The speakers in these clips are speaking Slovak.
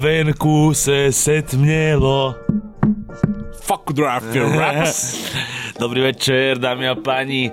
Venku se setmělo. Fuck draft your raps. Dobrý večer, dámy a páni.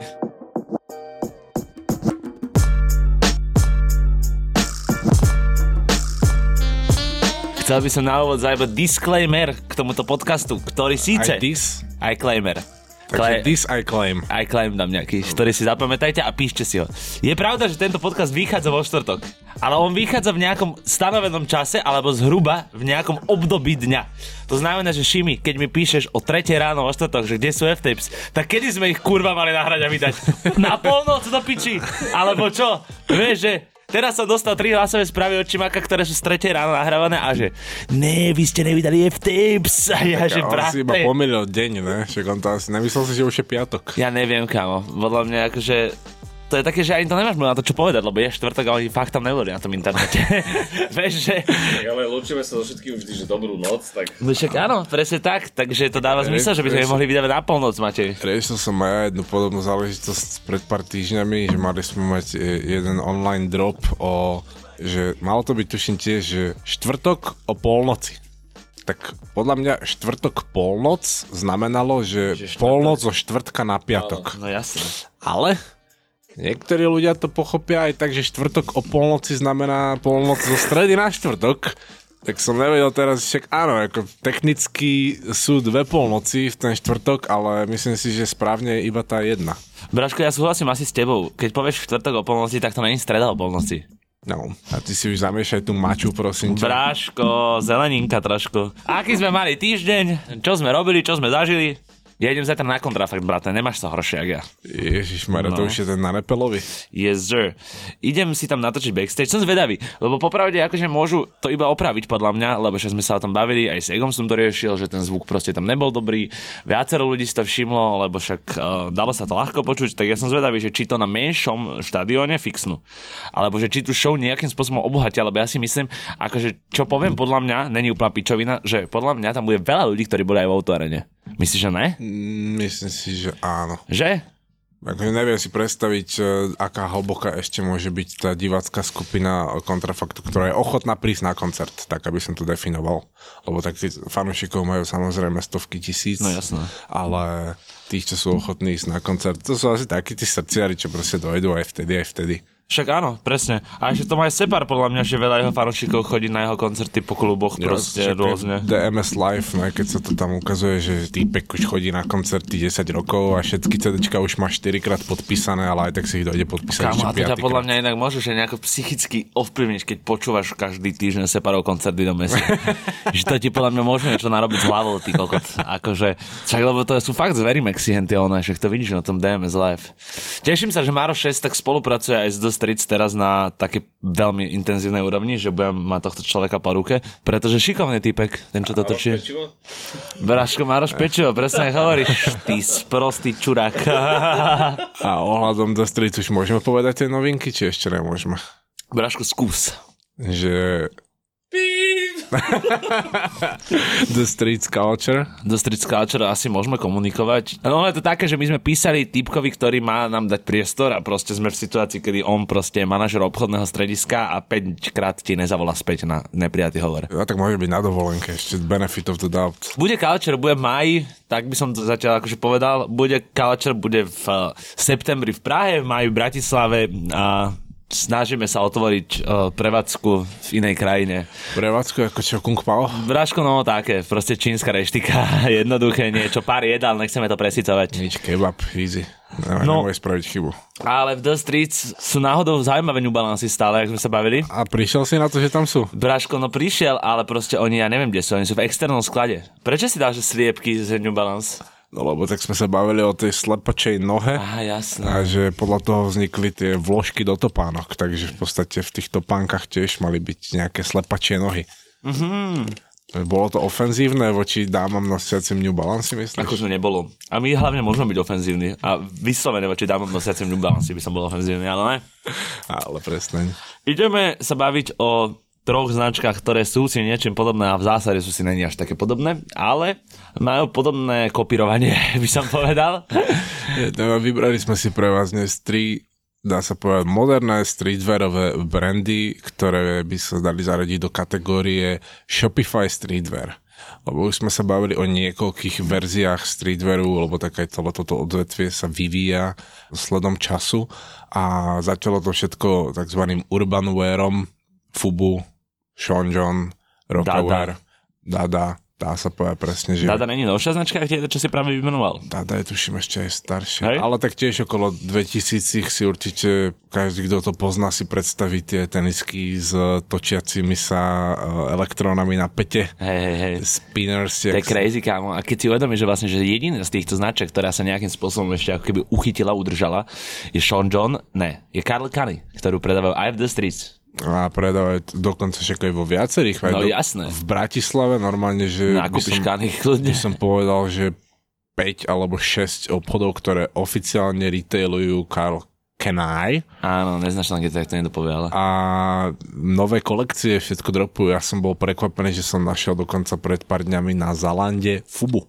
Chcel by som na úvod zajebať disclaimer k tomuto podcastu, ktorý síce... Aj this? Aj claimer. Takže this I claim. Aj claim dám nejaký, ktorý si zapamätajte a píšte si ho. Je pravda, že tento podcast vychádza vo štvrtok, ale on vychádza v nejakom stanovenom čase alebo zhruba v nejakom období dňa. To znamená, že Šimi, keď mi píšeš o 3 ráno vo štvrtok, že kde sú F-tapes, tak kedy sme ich kurva mali nahrať a vydať? Na polnoc do piči? Alebo čo? Vieš, že Teraz som dostal tri hlasové správy od Čimaka, ktoré sú z 3 ráno nahrávané a že ne, vy ste nevydali F-tapes. A ja, že on brate. si iba pomýlil deň, ne? Však on to asi nemyslel si, že už je piatok. Ja neviem, kamo. Podľa mňa akože to je také, že ani to nemáš na to čo povedať, lebo je štvrtok a oni fakt tam neboli na tom internete. Vieš, že... Ale lúčime sa so všetkým vždy, že dobrú noc, tak... No však áno, presne tak, takže to dáva zmysel, že by sme mohli vydávať na polnoc, Matej. Riešil som aj jednu podobnú záležitosť pred pár týždňami, že mali sme mať e, jeden online drop o... že malo to byť tuším tiež, že štvrtok o polnoci. Tak podľa mňa štvrtok polnoc znamenalo, že, Že štvrtok. polnoc zo štvrtka na piatok. No jasne. Ale niektorí ľudia to pochopia aj tak, že štvrtok o polnoci znamená polnoc zo stredy na štvrtok. Tak som nevedel teraz, však áno, ako technicky sú dve polnoci v ten štvrtok, ale myslím si, že správne je iba tá jedna. Braško, ja súhlasím asi s tebou. Keď povieš štvrtok o polnoci, tak to není streda o polnoci. No, a ty si už zamiešaj tú maču, prosím ťa. Bráško, zeleninka trošku. Aký sme mali týždeň, čo sme robili, čo sme zažili. Ja idem zajtra na kontrafakt, brate, nemáš sa horšie, jak ja. Ježiš, Mara, No. to už je ten na Nepelovi. Yes, sir. Idem si tam natočiť backstage. Som zvedavý, lebo popravde akože môžu to iba opraviť podľa mňa, lebo však sme sa o tom bavili, aj s Egom som to riešil, že ten zvuk proste tam nebol dobrý. Viacero ľudí si to všimlo, lebo však uh, dalo sa to ľahko počuť, tak ja som zvedavý, že či to na menšom štadióne fixnú. Alebo že či tú show nejakým spôsobom obohatia, lebo ja si myslím, akože čo poviem podľa mňa, není úplná pičovina, že podľa mňa tam bude veľa ľudí, ktorí boli aj v autorene. Myslíš, že ne? Myslím si, že áno. Že? Akože neviem si predstaviť, e, aká hlboká ešte môže byť tá divácká skupina kontrafaktu, ktorá je ochotná prísť na koncert, tak aby som to definoval. Lebo tak tí fanúšikov majú samozrejme stovky tisíc, No jasné. ale tých, čo sú ochotní ísť na koncert, to sú asi takí tí srdciari, čo proste dojdú aj vtedy, aj vtedy. Však áno, presne. A ešte to má aj Separ, podľa mňa, že veľa jeho fanúšikov chodí na jeho koncerty po kluboch, proste Však rôzne. DMS Live, ne, keď sa to tam ukazuje, že týpek už chodí na koncerty 10 rokov a všetky CDčka už má 4 krát podpísané, ale aj tak si ich dojde podpísať Kámo, a to ťa podľa mňa inak môžeš aj nejako psychicky ovplyvniť, keď počúvaš každý týždeň Separov koncerty do mesi. že to ti podľa mňa môže niečo narobiť s hlavou, ty kokot. Akože, však lebo to sú fakt zverí Mexihenty, ona, však to vidíš na tom DMS Live. Teším sa, že Maro 6 tak spolupracuje aj s Streets teraz na také veľmi intenzívnej úrovni, že budem mať tohto človeka po ruke, pretože šikovný typek, ten čo to točí. Braško, Maroš Pečivo, presne hovoríš. Ty sprostý čurák. A ohľadom The Streets už môžeme povedať tie novinky, či ešte nemôžeme? Braško, skús. Že... The Streets Culture. Do Street Culture asi môžeme komunikovať. No je to také, že my sme písali typkovi, ktorý má nám dať priestor a proste sme v situácii, kedy on proste je manažer obchodného strediska a 5 krát ti nezavolá späť na neprijatý hovor. Ja tak môže byť na dovolenke, ešte benefit of the doubt. Bude Culture, bude máji, tak by som to zatiaľ akože povedal. Bude Culture, bude v uh, septembri v Prahe, v máji v Bratislave a snažíme sa otvoriť uh, prevádzku v inej krajine. Prevádzku ako čo, Kung Pao? Braško, no také, proste čínska reštika, jednoduché niečo, pár jedál, nechceme to presicovať. Nič, kebab, easy. Ne, No. spraviť chybu. Ale v The Streets sú náhodou zaujímavé New Balance stále, ako sme sa bavili. A prišiel si na to, že tam sú? Braško, no prišiel, ale proste oni, ja neviem, kde sú, oni sú v externom sklade. Prečo si dáš sliepky z New Balance? No lebo tak sme sa bavili o tej slepačej nohe. Á, jasné. A že podľa toho vznikli tie vložky do topánok, takže v podstate v tých topánkach tiež mali byť nejaké slepačie nohy. Mm-hmm. Bolo to ofenzívne voči dámam nosiacim New Balance, myslíš? Ako to nebolo. A my hlavne môžeme byť ofenzívni. A vyslovene voči dámom nosiacim New Balance by som bol ofenzívny, ale ne. Ale presne. Ideme sa baviť o troch značkách, ktoré sú si niečím podobné a v zásade sú si není až také podobné, ale majú podobné kopírovanie, by som povedal. Vybrali sme si pre vás dnes tri dá sa povedať, moderné streetwearové brandy, ktoré by sa dali zaradiť do kategórie Shopify streetwear. Lebo už sme sa bavili o niekoľkých verziách streetwearu, lebo také celé toto odvetvie sa vyvíja sledom času a začalo to všetko tzv. urban wearom, Fubu, Sean John, Rockaware, Dada, dá sa povedať presne, že... Dada není novšia značka, tie, čo si práve vymenoval. Dada je tuším ešte aj staršie. Hej. Ale tak tiež okolo 2000 si určite každý, kto to pozná, si predstaví tie tenisky s točiacimi sa eh, elektrónami na pete. Hej, hej, hej. Spinners. To je crazy, kámo. A keď si uvedomíš, že vlastne, že jediná z týchto značiek, ktorá sa nejakým spôsobom ešte ako keby uchytila, udržala, je Sean John, ne, je Karl Kani, ktorú predávajú aj v The Streets. A predávať dokonca však aj vo viacerých. No, do, jasné. V Bratislave normálne, že by som, kľudne. by som povedal, že 5 alebo 6 obchodov, ktoré oficiálne retailujú Karl Kenai Áno, neznáš tam, kde to, ale... a nové kolekcie všetko dropujú. Ja som bol prekvapený, že som našiel dokonca pred pár dňami na Zalande Fubu.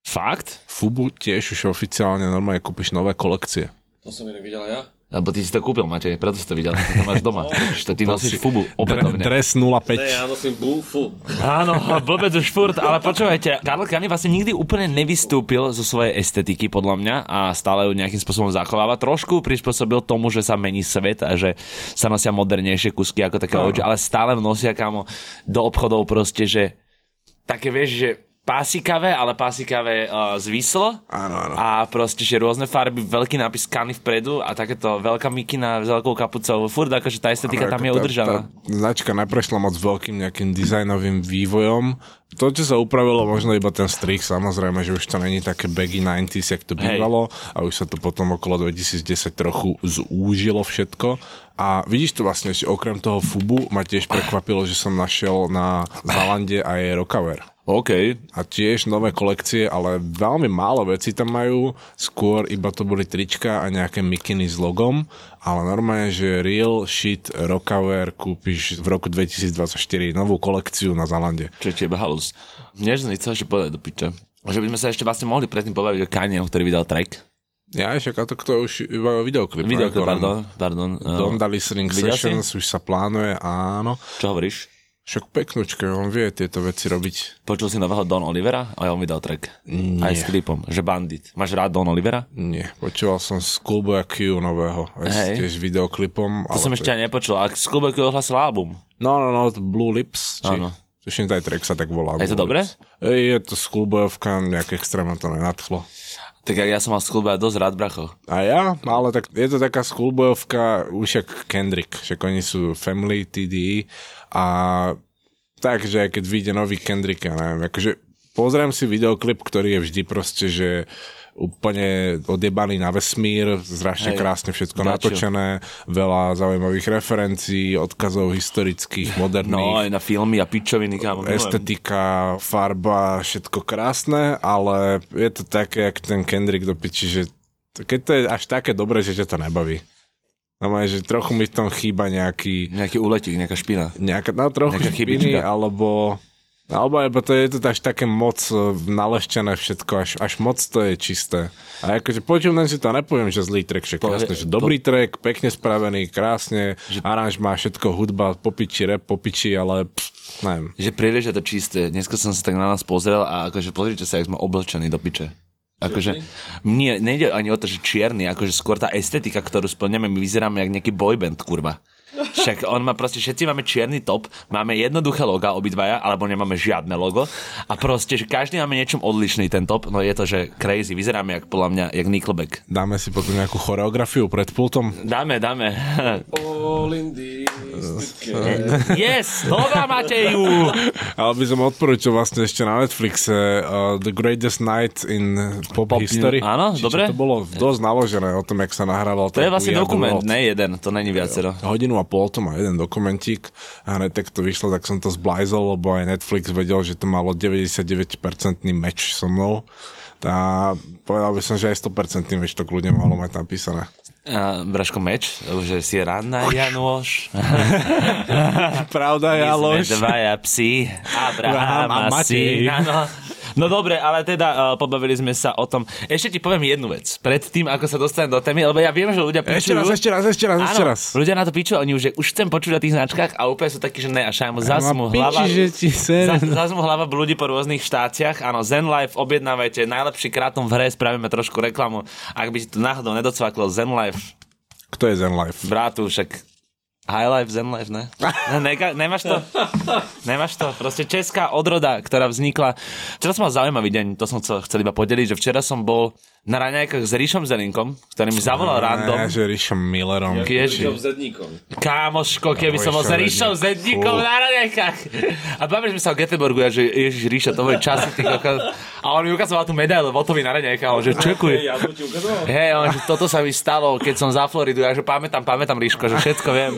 Fakt? Fubu tiež už oficiálne normálne kúpiš nové kolekcie. To som inak videl ja. Lebo ty si to kúpil, Matej, preto si to videl, to máš doma. To ty nosíš fubu opätovne. dres 05. Ne, ja nosím bufu. Áno, blbec už furt, ale počúvajte, Karl Kani vlastne nikdy úplne nevystúpil zo svojej estetiky, podľa mňa, a stále ju nejakým spôsobom zachováva. Trošku prispôsobil tomu, že sa mení svet a že sa nosia modernejšie kusky ako také OG, ale stále nosia kamo do obchodov proste, že také vieš, že pásikavé, ale pásikavé uh, zvislo. Áno, áno. A proste, že rôzne farby, veľký nápis Kani vpredu a takéto veľká mikina s veľkou kapucou. Furt akože tá estetika tam je tá- udržaná. Tá značka neprešla moc veľkým nejakým dizajnovým vývojom. To, čo sa upravilo, možno iba ten strich, samozrejme, že už to není také baggy 90s, jak to Hej. bývalo a už sa to potom okolo 2010 trochu zúžilo všetko. A vidíš to vlastne, že okrem toho Fubu ma tiež prekvapilo, že som našiel na Zalande aj Rockaware. OK. A tiež nové kolekcie, ale veľmi málo vecí tam majú. Skôr iba to boli trička a nejaké mikiny s logom. Ale normálne, že real shit Rockaware kúpiš v roku 2024 novú kolekciu na Zalande. Čo je tebe halus. Než chcel ešte povedať do piče. Že by sme sa ešte vlastne mohli predtým povedať o Kanye, ktorý vydal track. Ja však a to, to už iba videoklip. Videoklip, pardon. pardon. Uh, Listening videl si? Sessions už sa plánuje, áno. čo hovoríš? Však peknúčke, on vie tieto veci robiť. Počul si nového Don Olivera? A on vydal track. Nie. Aj s klipom, že Bandit. Máš rád Don Olivera? Nie, počúval som z Schoolboya Q nového, aj Hej. tiež videoklipom. To som ešte ani nepočul. A Skubeku ohlasil album. No, no, no, Blue Lips, či... Áno. Tuším, aj track sa tak volá. Je to dobré? Ej, Je to schoolboyovka, nejak extrémne to nenadchlo. Tak ja som mal Skubeku dosť rád, bracho. A ja, ale tak je to taká schoolboyovka, už jak Kendrick, však oni sú Family, TDE a takže keď vyjde nový Kendrick, ja neviem, akože pozriem si videoklip, ktorý je vždy proste, že úplne odjebaný na vesmír, strašne Hej. krásne všetko Dačo. natočené, veľa zaujímavých referencií, odkazov historických, moderných. No, aj na filmy a pičoviny, kámo. estetika, farba, všetko krásne, ale je to také, jak ten Kendrick do piči, že keď to je až také dobré, že ťa to nebaví. No že trochu mi v tom chýba nejaký, Nejaký úletík, nejaká špina. nejaká, no trochu Nejaká špiny, chybička. alebo, alebo iba to je to až také moc eh, naleštené všetko, až, až moc to je čisté. A akože počujem, si to nepoviem, že zlý track, Povie- jasne, že dobrý track, pekne spravený, krásne, aranž má všetko, hudba, popiči, rap, popiči, ale pff, neviem. Že príliš je to čisté. Dneska som sa tak na nás pozrel a akože pozrite sa, jak sme oblečení do piče. Akože, nie, nejde ani o to, že čierny, akože skôr tá estetika, ktorú splňame, my vyzeráme jak nejaký boyband, kurva. Však on má proste, všetci máme čierny top, máme jednoduché loga obidvaja, alebo nemáme žiadne logo a proste, že každý máme niečom odlišný ten top, no je to, že crazy, vyzeráme jak podľa mňa, jak Nickelback. Dáme si potom nejakú choreografiu pred pultom. Dáme, dáme. All in this. Yes, nová Mateju! Ale by som odporúčil vlastne ešte na Netflixe uh, The Greatest Night in Pop, Pop- History. áno, Či dobre. To bolo dosť naložené o tom, jak sa nahrával. To je vlastne dokument, ne jeden, to není viacero. Hodinu a pol to má jeden dokumentík a hneď tak to vyšlo, tak som to zblajzol, lebo aj Netflix vedel, že to malo 99% meč so mnou. A povedal by som, že aj 100% meč to kľudne mohlo mať napísané. A, Braško meč, že si ranná ja nôž. Pravda, My sme dvaja psi, Abraham a a Matej. áno. No dobre, ale teda uh, pobavili sme sa o tom. Ešte ti poviem jednu vec. Pred tým, ako sa dostanem do témy, lebo ja viem, že ľudia Ešte píšu... raz, ešte raz, ešte raz, ešte raz. ľudia na to píču, oni už, že už chcem počuť o tých značkách a úplne sú takí, že ne, a šajmo, Ma mu piči, hlava... že ti Za, zas mu hlava blúdi po rôznych štáciach. Áno, Zen Life, objednávajte, najlepší krátom v hre, spravíme trošku reklamu. Ak by ti to náhodou nedocvaklo, Zen Life, Kto je Zen Life? brátu, však High Life, Zen Life, ne? ne nemáš to? Nemáš to? Proste česká odroda, ktorá vznikla... Včera som mal zaujímavý deň, to som chcel, chcel iba podeliť, že včera som bol na raňajkách s Ríšom Zelinkom, ktorý mi zavolal random. Ne, že Ríšom Millerom. Ježi. Ríšom Zedníkom. Kámoško, keby som bol s Ríšo Ríšom Zedník. Zedníkom na raňajkách. A bavili sme sa o Göteborgu, a že Ježiš Ríša, to boli časy. Ty kokos. a on mi ukazoval tú medailu Votovi na raňajkách, on že čekuj. Ja som. Hej, on, že toto sa mi stalo, keď som za Floridu, ja že pamätám, pamätám Ríško, že všetko viem.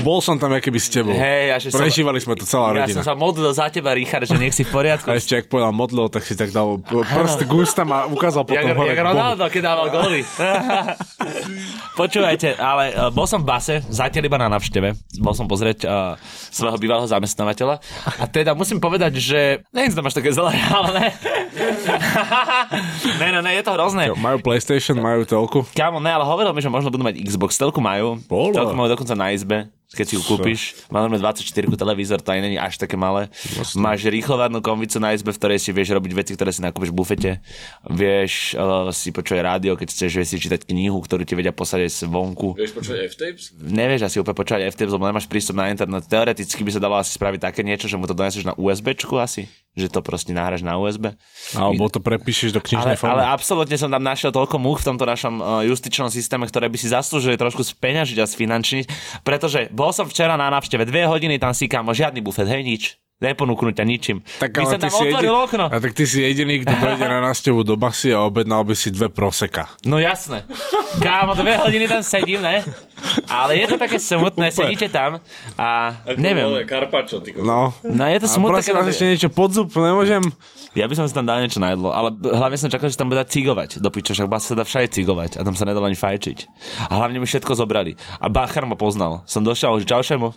Bol som tam, aký by s tebou. Hej, a že som- Prežívali sme to celá Ja rodina. som sa modlil za teba, Richard, že nech si v poriadku. A ešte, ak povedal modlil, tak si tak dal prst k ústam a ukázal potom Jak, hore. Ronaldo, keď dával góly. Počúvajte, ale uh, bol som v base, zatiaľ iba na navšteve. Bol som pozrieť uh, svojho bývalého zamestnávateľa. A teda musím povedať, že... Neviem, to máš také zlé, ale ne. ne, ne, ne, je to hrozné. Majú PlayStation, majú telku. Kámo, ne, ale hovoril mi, že možno budú mať Xbox. Telku majú. Bolo. Telku majú dokonca na izbe. Keď si ju kúpiš, má normálne 24 televízor, to aj není až také malé. Máš rýchlovadnú konvicu na izbe, v ktorej si vieš robiť veci, ktoré si nakúpiš v bufete. Vieš uh, si počuť rádio, keď chceš vieš si čítať knihu, ktorú ti vedia posadiť z vonku. Vieš počuť F-tapes? Nevieš asi úplne počúvať FTP, lebo nemáš prístup na internet. Teoreticky by sa dalo asi spraviť také niečo, že mu to doneseš na USBčku asi. Že to proste nahráš na USB. Alebo to prepíšeš do Ale, knižnej ale formy. absolútne som tam našiel toľko múch v tomto našom uh, justičnom systéme, ktoré by si zaslúžili trošku speňažiť a sfinančniť, pretože bol som včera na návšteve, dve hodiny tam si kámo, žiadny bufet, hej nič. Neponúknuť ťa ničím. Tak, by ty tam si otvoril jedi- okno. A tak ty si jediný, kto dojde na návštevu do basy a objednal by si dve proseka. No jasné. Kámo, dve hodiny tam sedím, ne? Ale je to také smutné, sedíte tam a neviem. Ale Karpačo, ty. No. No je to A smutné, prosím ešte niečo pod zub, nemôžem? Ja by som si tam dal niečo na jedlo, ale hlavne som čakal, že tam bude cigovať. Do piče, však sa dá všade cigovať a tam sa nedalo ani fajčiť. A hlavne mi všetko zobrali. A Bachar ma poznal. Som došiel, že čau šemu.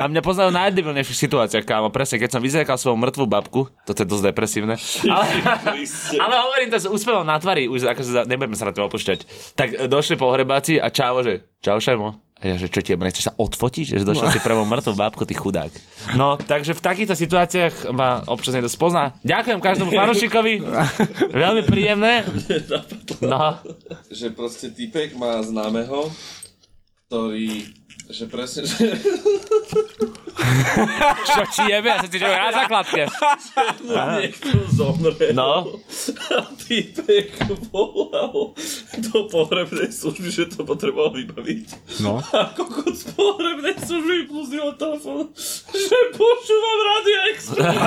a mňa poznal v najdebilnejších situáciách, kámo. Presne, keď som vyzerkal svoju mŕtvú babku, toto je dosť depresívne. Ale, ale hovorím to s úspevom na tvári, už akože nebudeme sa na to opúšťať. Tak e, došli pohrebáci a čavo, že čau šemu. A ja, že čo ti, nechceš sa odfotiť? Že došiel si prvou mŕtvou bábku, ty chudák. No, takže v takýchto situáciách ma občas niekto spozná. Ďakujem každému fanúšikovi. Veľmi príjemné. No, Že proste typek má známeho, ktorý že presne, že čo ti jebe? Ja sa ti že na základke. niekto zomrel. No. A typek volal do pohrebnej služby, že to potreboval vybaviť. No. A kokot z pohrebnej služby jeho telefón, že počúvam Radio Express.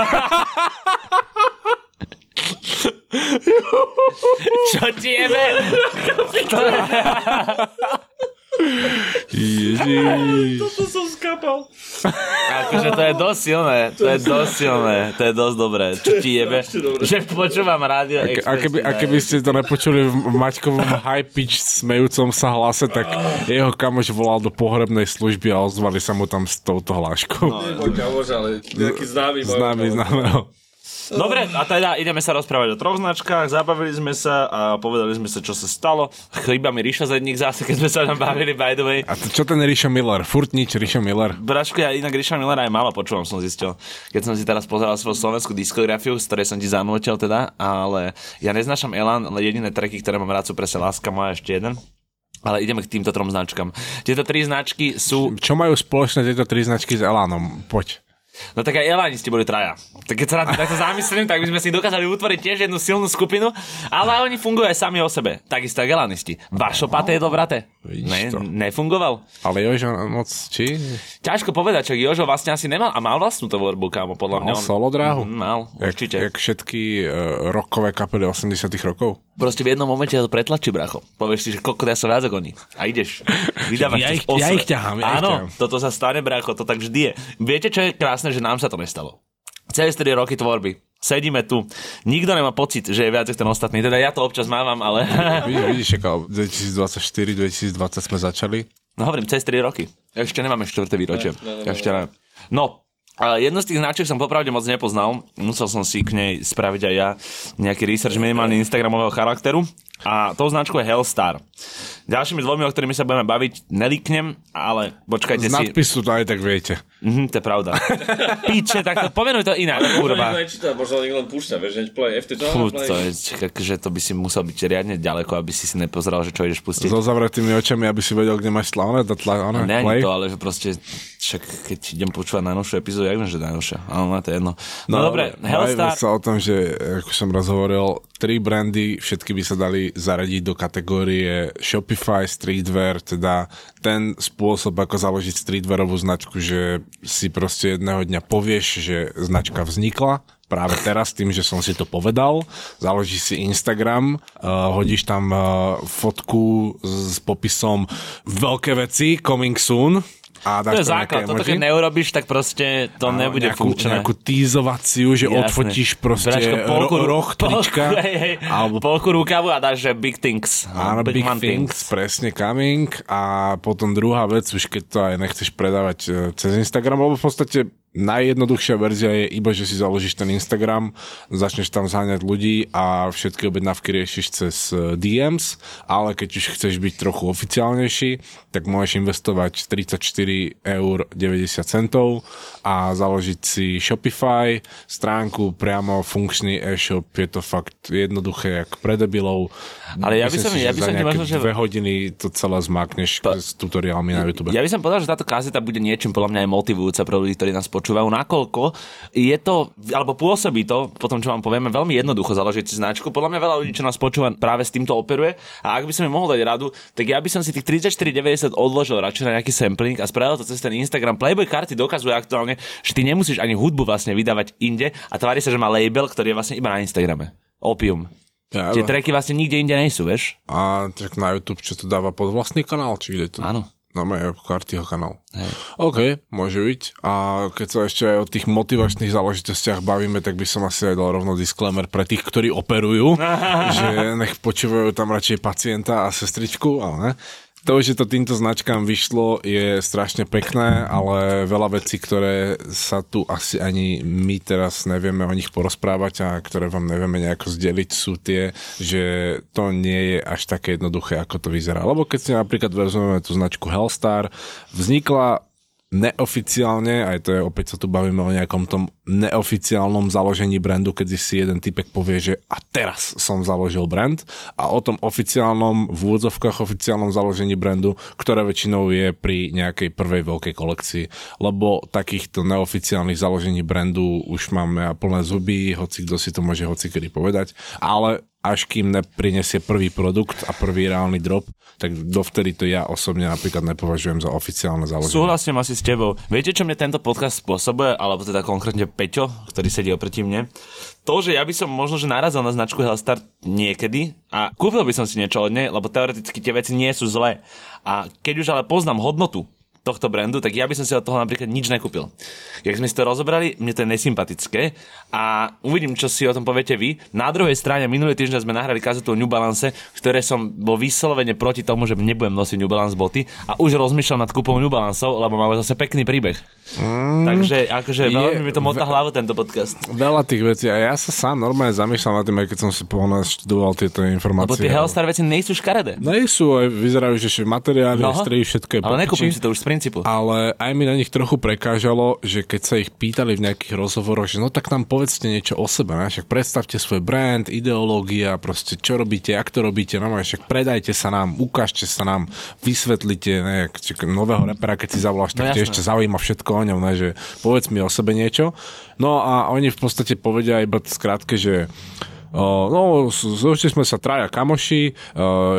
Čo ti jebe? Ježiš. To som skapal. Akože to je dosť silné. To je dosť silné. To je dosť dobré. Čo ti jebe? Že počúvam rádio A Express. keby, a keby ste to nepočuli v Maťkovom high pitch smejúcom sa hlase, tak jeho kamoš volal do pohrebnej služby a ozvali sa mu tam s touto hláškou. No, Nie môj kamoš, ale nejaký známy. Známy, známeho. Dobre, a teda ideme sa rozprávať o troch značkách, zabavili sme sa a povedali sme sa, čo sa stalo. Chýba mi Ríša Zedník zase, keď sme sa tam bavili, by the way. A to, čo ten Ríšo Miller? Furt nič Ríšo Miller. Braško, ja inak Ríša Millera aj málo počúvam, som zistil. Keď som si teraz pozeral svoju slovenskú diskografiu, z ktorej som ti zanútil teda, ale ja neznášam Elan, ale jediné tracky, ktoré mám rád sú presne Láska moja ešte jeden. Ale ideme k týmto trom značkám. Tieto tri značky sú Čo majú spoločné tieto tri značky s Elanom? Poď. No tak aj Elanisti boli traja. Tak keď sa na to takto zamyslím, tak by sme si dokázali utvoriť tiež jednu silnú skupinu, ale oni fungujú aj sami o sebe. Takisto ako Elanisti. Vašo paté do brate. Vidíš Ne, to. nefungoval. Ale Jožo moc, či? Ťažko povedať, čo Jožo vlastne asi nemal a mal vlastnú tvorbu, kámo, podľa mňa. Mal on- solo dráhu? Mhm, Mal, Jak, určite. jak všetky uh, rockové kapely 80 rokov? Proste v jednom momente to pretlačí, bracho. Povieš si, že koľko ja som viac ako oni. A ideš. Vydávaš Ja ich- ja ich ťahám, ja ich Áno, ťahám. toto sa stane, bracho, to tak vždy je. Viete, čo je krásne, že nám sa to nestalo. Celé 4 roky tvorby. Sedíme tu. Nikto nemá pocit, že je viac ako ten ostatný. Teda ja to občas mávam, ale... Vidíš, ako 2024, 2020 sme začali. No hovorím, cez 3 roky. Ešte nemáme štvrté výročie. Ne, ne, ne, Ešte ne. No, A jednu z tých značiek som popravde moc nepoznal. Musel som si k nej spraviť aj ja nejaký research minimálny Instagramového charakteru. A tou značkou je Hellstar. Ďalšími dvomi, o ktorými sa budeme baviť, neliknem, ale počkajte Z si. nadpisu to aj tak viete. Mhm, to je pravda. Píče, tak to pomenuj to inak, Možno kurva. nečíta, možno niekto len púšťa, vieš, hneď play FT to Fú, to je, že to by si musel byť riadne ďaleko, aby si si nepozeral, že čo ideš pustiť. So zavretými očami, aby si vedel, kde máš slavné, to tla, ono, Ne play. ani to, ale že proste, však keď idem počúvať najnovšiu epizódu, ja viem, že najnovšia, ale no, to je jedno. No, no dobre, Hellstar, sa o tom, že, ako som raz hovoril, tri brandy, všetky by sa dali zaradiť do kategórie Shopify, streetwear, teda ten spôsob, ako založiť streetwearovú značku, že si proste jedného dňa povieš, že značka vznikla, práve teraz tým, že som si to povedal, založíš si Instagram, uh, hodíš tam uh, fotku s, s popisom veľké veci, coming soon, a to dáš je tam základ, toto emoji. keď neurobiš, tak proste to Áno, nebude nejakú, funkčné. Nejakú týzovaciu, že Jasné. odfotíš proste Bračko, polku, ro- roh trička. Polku, hej, hej, alebo polku rukavu a dáš, že big things. Áno, big, man things, presne coming a potom druhá vec, už keď to aj nechceš predávať e, cez Instagram, lebo v podstate najjednoduchšia verzia je iba, že si založíš ten Instagram, začneš tam zháňať ľudí a všetky objednávky riešiš cez e, DMs, ale keď už chceš byť trochu oficiálnejší, tak môžeš investovať 34 eur 90 centov a založiť si Shopify, stránku, priamo funkčný e-shop, je to fakt jednoduché, jak pre debilov. Ale ja by som- si, ja by som ti možno, že- dve hodiny to celé zmákneš s tutoriálmi na YouTube. Ja by som povedal, že táto kazeta bude niečím podľa mňa aj motivujúca pre ľudí, ktorí nás počúvajú, nakoľko je to, alebo pôsobí to, potom čo vám povieme, veľmi jednoducho založiť si značku. Podľa mňa veľa ľudí, čo nás počúva, práve s týmto operuje. A ak by som mi mohol dať radu, tak ja by som si tých 34,90 odložil radšej na nejaký sampling a spravil to cez ten Instagram. Playboy karty dokazuje aktuálne, že ty nemusíš ani hudbu vlastne vydávať inde a tvári sa, že má label, ktorý je vlastne iba na Instagrame. Opium. Ja, Tie tracky vlastne nikde inde nie sú, vieš? A tak na YouTube, čo to dáva pod vlastný kanál, či kde to? Áno. No, majú kartyho kanál. OK, môže byť. A keď sa ešte aj o tých motivačných záležitostiach bavíme, tak by som asi aj dal rovno disclaimer pre tých, ktorí operujú, že nech počúvajú tam radšej pacienta a sestričku, ale ne. To, že to týmto značkám vyšlo, je strašne pekné, ale veľa vecí, ktoré sa tu asi ani my teraz nevieme o nich porozprávať a ktoré vám nevieme nejako zdeliť, sú tie, že to nie je až také jednoduché, ako to vyzerá. Lebo keď si napríklad vezmeme tú značku Hellstar, vznikla neoficiálne, aj to je, opäť sa tu bavíme o nejakom tom neoficiálnom založení brandu, keď si jeden typek povie, že a teraz som založil brand a o tom oficiálnom, v úvodzovkách oficiálnom založení brandu, ktoré väčšinou je pri nejakej prvej veľkej kolekcii, lebo takýchto neoficiálnych založení brandu už máme plné zuby, hoci kto si to môže hoci kedy povedať, ale až kým neprinesie prvý produkt a prvý reálny drop, tak dovtedy to ja osobne napríklad nepovažujem za oficiálne založenie. Súhlasím asi s tebou. Viete, čo mne tento podcast spôsobuje, alebo teda konkrétne Peťo, ktorý sedí oproti mne? To, že ja by som možno, že narazil na značku Hellstar niekedy a kúpil by som si niečo od nej, lebo teoreticky tie veci nie sú zlé. A keď už ale poznám hodnotu tohto brandu, tak ja by som si od toho napríklad nič nekúpil. Jak sme si to rozobrali, mne to je nesympatické a uvidím, čo si o tom poviete vy. Na druhej strane, minulý týždeň sme nahrali kazetu o New Balance, ktoré som bol vyslovene proti tomu, že nebudem nosiť New Balance boty a už rozmýšľam nad kúpou New Balanceov, lebo máme zase pekný príbeh. Mm, Takže akože je veľmi mi to motá hlavu tento podcast. Veľa tých vecí a ja sa sám normálne zamýšľam nad tým, aj keď som si pohodne študoval tieto informácie. Lebo tie Hellstar veci nie sú škaredé. Nie sú, aj vyzerajú, že materiály, No. strehy, všetko je Ale nekúpim si to už princípu. ale aj mi na nich trochu prekážalo, že keď sa ich pýtali v nejakých rozhovoroch, že no tak nám povedzte niečo o sebe, ne? však predstavte svoj brand, ideológia, proste čo robíte, jak to robíte, no však predajte sa nám, ukážte sa nám, vysvetlite, ne, či nového repera, keď si zavoláš, tak no, ešte zaujíma všetko o ňom, ne, že povedz mi o sebe niečo. No a oni v podstate povedia iba skrátke, že Uh, no, zložili sme sa traja kamoši,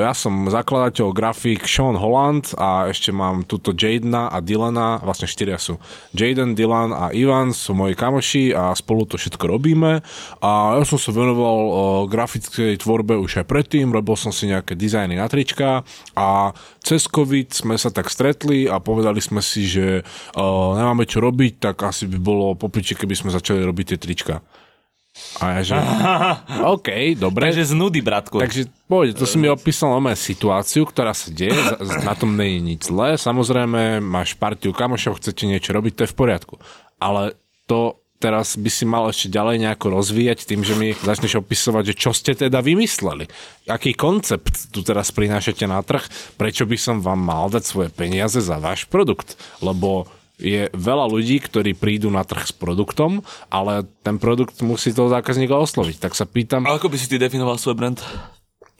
ja som zakladateľ grafik Sean Holland a ešte mám tuto Jadena a Dylana, vlastne štyria sú. Jaden, Dylan a Ivan sú moji kamoši a spolu to všetko robíme a ja som sa venoval grafickej tvorbe už aj predtým, robil som si nejaké dizajny na trička a cez COVID sme sa tak stretli a povedali sme si, že nemáme čo robiť, tak asi by bolo popiči, keby sme začali robiť tie trička. A ja že, OK, dobre. Takže z nudy, bratku. Takže poď, to si mi opísal o situáciu, ktorá sa deje, na tom nie je nič zlé. Samozrejme, máš partiu kamošov, chcete niečo robiť, to je v poriadku. Ale to teraz by si mal ešte ďalej nejako rozvíjať tým, že mi začneš opisovať, že čo ste teda vymysleli. Aký koncept tu teraz prinášate na trh, prečo by som vám mal dať svoje peniaze za váš produkt. Lebo je veľa ľudí, ktorí prídu na trh s produktom, ale ten produkt musí toho zákazníka osloviť. Tak sa pýtam... A ako by si ty definoval svoj brand?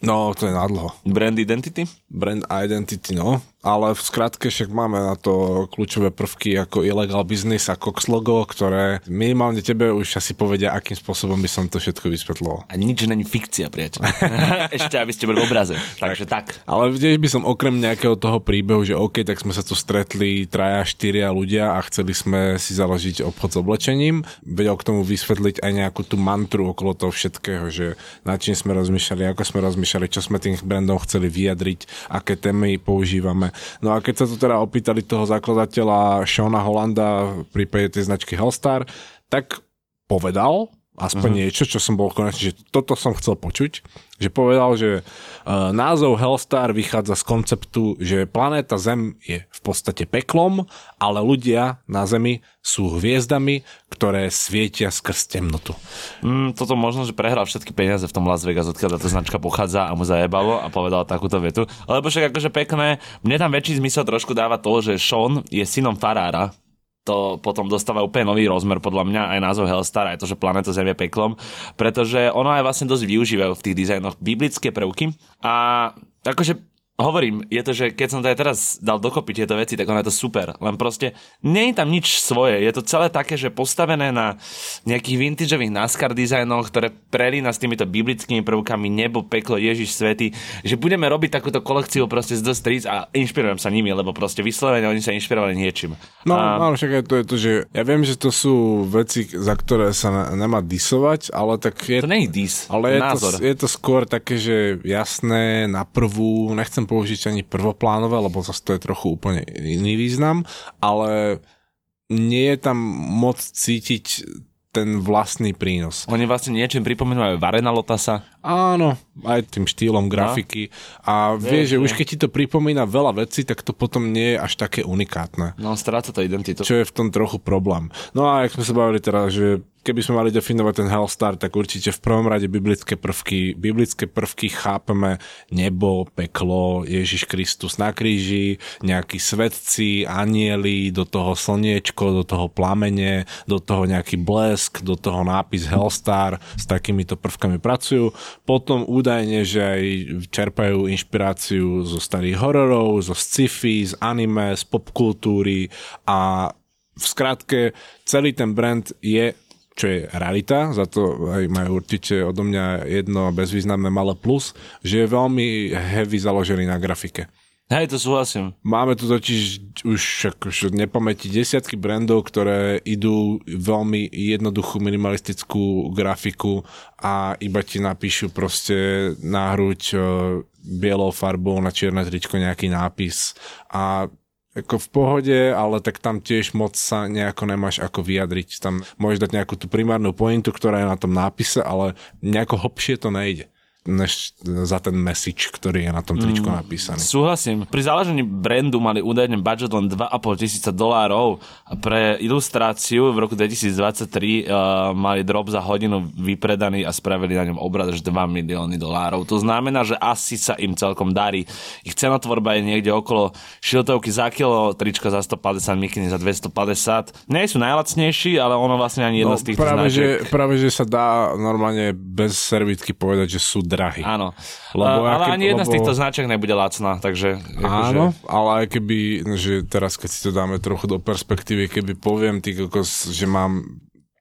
No, to je nadlho. Brand identity? Brand identity, no ale v skratke však máme na to kľúčové prvky ako illegal business a Cox logo, ktoré minimálne tebe už asi povedia, akým spôsobom by som to všetko vysvetloval. A nič není fikcia, priateľ. Ešte, aby ste boli v obraze. Takže tak. Ale tiež by som okrem nejakého toho príbehu, že OK, tak sme sa tu stretli traja, štyria ľudia a chceli sme si založiť obchod s oblečením, vedel k tomu vysvetliť aj nejakú tú mantru okolo toho všetkého, že na čím sme rozmýšľali, ako sme rozmýšľali, čo sme tým brandom chceli vyjadriť, aké témy používame No a keď sa tu teda opýtali toho zakladateľa Shona Holanda prípade tej značky Hellstar, tak povedal, aspoň uh-huh. niečo, čo som bol konečne, že toto som chcel počuť, že povedal, že uh, názov Hellstar vychádza z konceptu, že planéta Zem je v podstate peklom, ale ľudia na Zemi sú hviezdami, ktoré svietia skrz temnotu. Mm, toto možno, že prehral všetky peniaze v tom Las Vegas, odkiaľ tá značka pochádza a mu zajebalo a povedal takúto vetu. Lebo však akože pekné, mne tam väčší zmysel trošku dáva to, že Sean je synom farára, to potom dostáva úplne nový rozmer, podľa mňa aj názov Hellstar, aj to, že planéta Zem je peklom, pretože ono aj vlastne dosť využívajú v tých dizajnoch biblické prvky a akože hovorím, je to, že keď som to aj teraz dal dokopy tieto veci, tak ono je to super. Len proste nie je tam nič svoje. Je to celé také, že postavené na nejakých vintageových NASCAR dizajnoch, ktoré prelína s týmito biblickými prvkami, nebo, peklo, Ježiš svety, že budeme robiť takúto kolekciu proste z The Streets a inšpirujem sa nimi, lebo proste vyslovene oni sa inšpirovali niečím. No, a... no však aj to je to, že ja viem, že to sú veci, za ktoré sa nemá disovať, ale tak je... To nie je dis, ale je názor. to, je to skôr také, že jasné, na prvú, nechcem použiť ani prvoplánové, lebo zase to je trochu úplne iný význam, ale nie je tam moc cítiť ten vlastný prínos. Oni vlastne niečím pripomínajú Varena Lotasa. Áno, aj tým štýlom grafiky. A vieš, že už keď ti to pripomína veľa vecí, tak to potom nie je až také unikátne. No, stráca to identitu. Čo je v tom trochu problém. No a jak sme sa bavili teraz, že keby sme mali definovať ten Hellstar, tak určite v prvom rade biblické prvky. Biblické prvky chápeme nebo, peklo, Ježiš Kristus na kríži, nejakí svetci, anieli, do toho slniečko, do toho plamene, do toho nejaký blesk, do toho nápis Hellstar, s takýmito prvkami pracujú. Potom údajne, že aj čerpajú inšpiráciu zo starých hororov, zo sci-fi, z anime, z popkultúry a v skratke celý ten brand je čo je realita, za to aj majú určite odo mňa jedno bezvýznamné malé plus, že je veľmi heavy založený na grafike. Hej, to súhlasím. Máme tu totiž už akože nepamäti desiatky brandov, ktoré idú veľmi jednoduchú minimalistickú grafiku a iba ti napíšu proste na hruď e, bielou farbou na čierne tričko nejaký nápis a ako v pohode, ale tak tam tiež moc sa nejako nemáš ako vyjadriť. Tam môžeš dať nejakú tú primárnu pointu, ktorá je na tom nápise, ale nejako hlbšie to nejde než za ten message, ktorý je na tom tričku mm, napísaný. Súhlasím. Pri založení brandu mali údajne budget len 2,5 tisíca dolárov pre ilustráciu v roku 2023 uh, mali drop za hodinu vypredaný a spravili na ňom obrad až 2 milióny dolárov. To znamená, že asi sa im celkom darí. Ich cenotvorba je niekde okolo šiltovky za kilo, trička za 150, mikiny za 250. Nie sú najlacnejší, ale ono vlastne ani jedno no, z tých práve, značiek. že, práve, že sa dá normálne bez servitky povedať, že sú drahý. Áno. Lebo ale aké- ani jedna z lebo- týchto značiek nebude lacná, takže... Áno, ale aj keby, že teraz keď si to dáme trochu do perspektívy, keby poviem ty kokos, že mám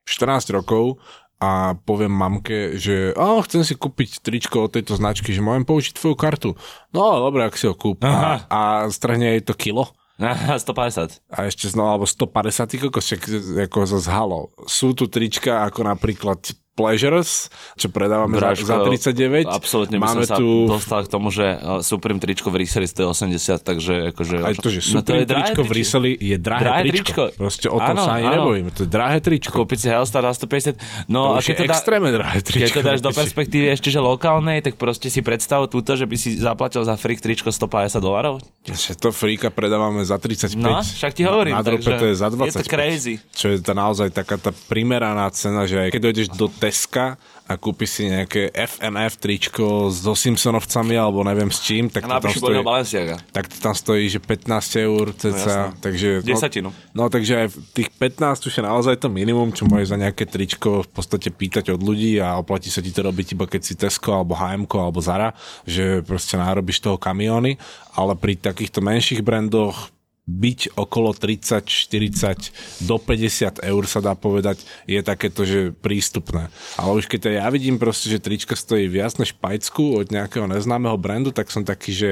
14 rokov a poviem mamke, že oh, chcem si kúpiť tričko od tejto značky, že môžem použiť tvoju kartu. No, dobre, ak si ho kúp. A, a strhne jej to kilo. Aha, 150. A ešte znova, alebo 150 ty kokos, ako zo zhalo. Sú tu trička ako napríklad Pleasures, čo predávame Bráško, za, za 39. Absolútne by Máme som sa tu dostal k tomu, že uh, Supreme tričko v Resery stojí 80, takže akože... aj to, že No to je tričko v. Riseli je drahé, Drahé tričko. tričko. Proste o tom Áno, sa ani áno. nebojíme. To je drahé tričko. Kúpiť si Hellstar za 150. No To a keď je to, dá, extrémne drahé keď tričko. to dáš do perspektívy ešte, že lokálnej, tak proste si predstav túto, že by si zaplatil za freak tričko 150 dolarov. Že to fríka predávame za 35. No, však ti hovorím, Na drope takže to je za je to 25. crazy. Čo je to naozaj taká tá primeraná cena, že aj keď dojdeš do Teska a kúpiš si nejaké FNF tričko so Simpsonovcami alebo neviem s čím, tak to tam stojí, tak to tam stojí, že 15 eur cca. takže, Desatinu. No, no, takže aj tých 15 už je naozaj to minimum, čo môžeš za nejaké tričko v podstate pýtať od ľudí a oplatí sa ti to robiť iba keď si Tesco alebo H&M alebo Zara, že proste nárobíš toho kamióny, ale pri takýchto menších brandoch byť okolo 30, 40 do 50 eur sa dá povedať, je takéto, že prístupné. Ale už keď ja vidím proste, že trička stojí viac než pajcku od nejakého neznámeho brandu, tak som taký, že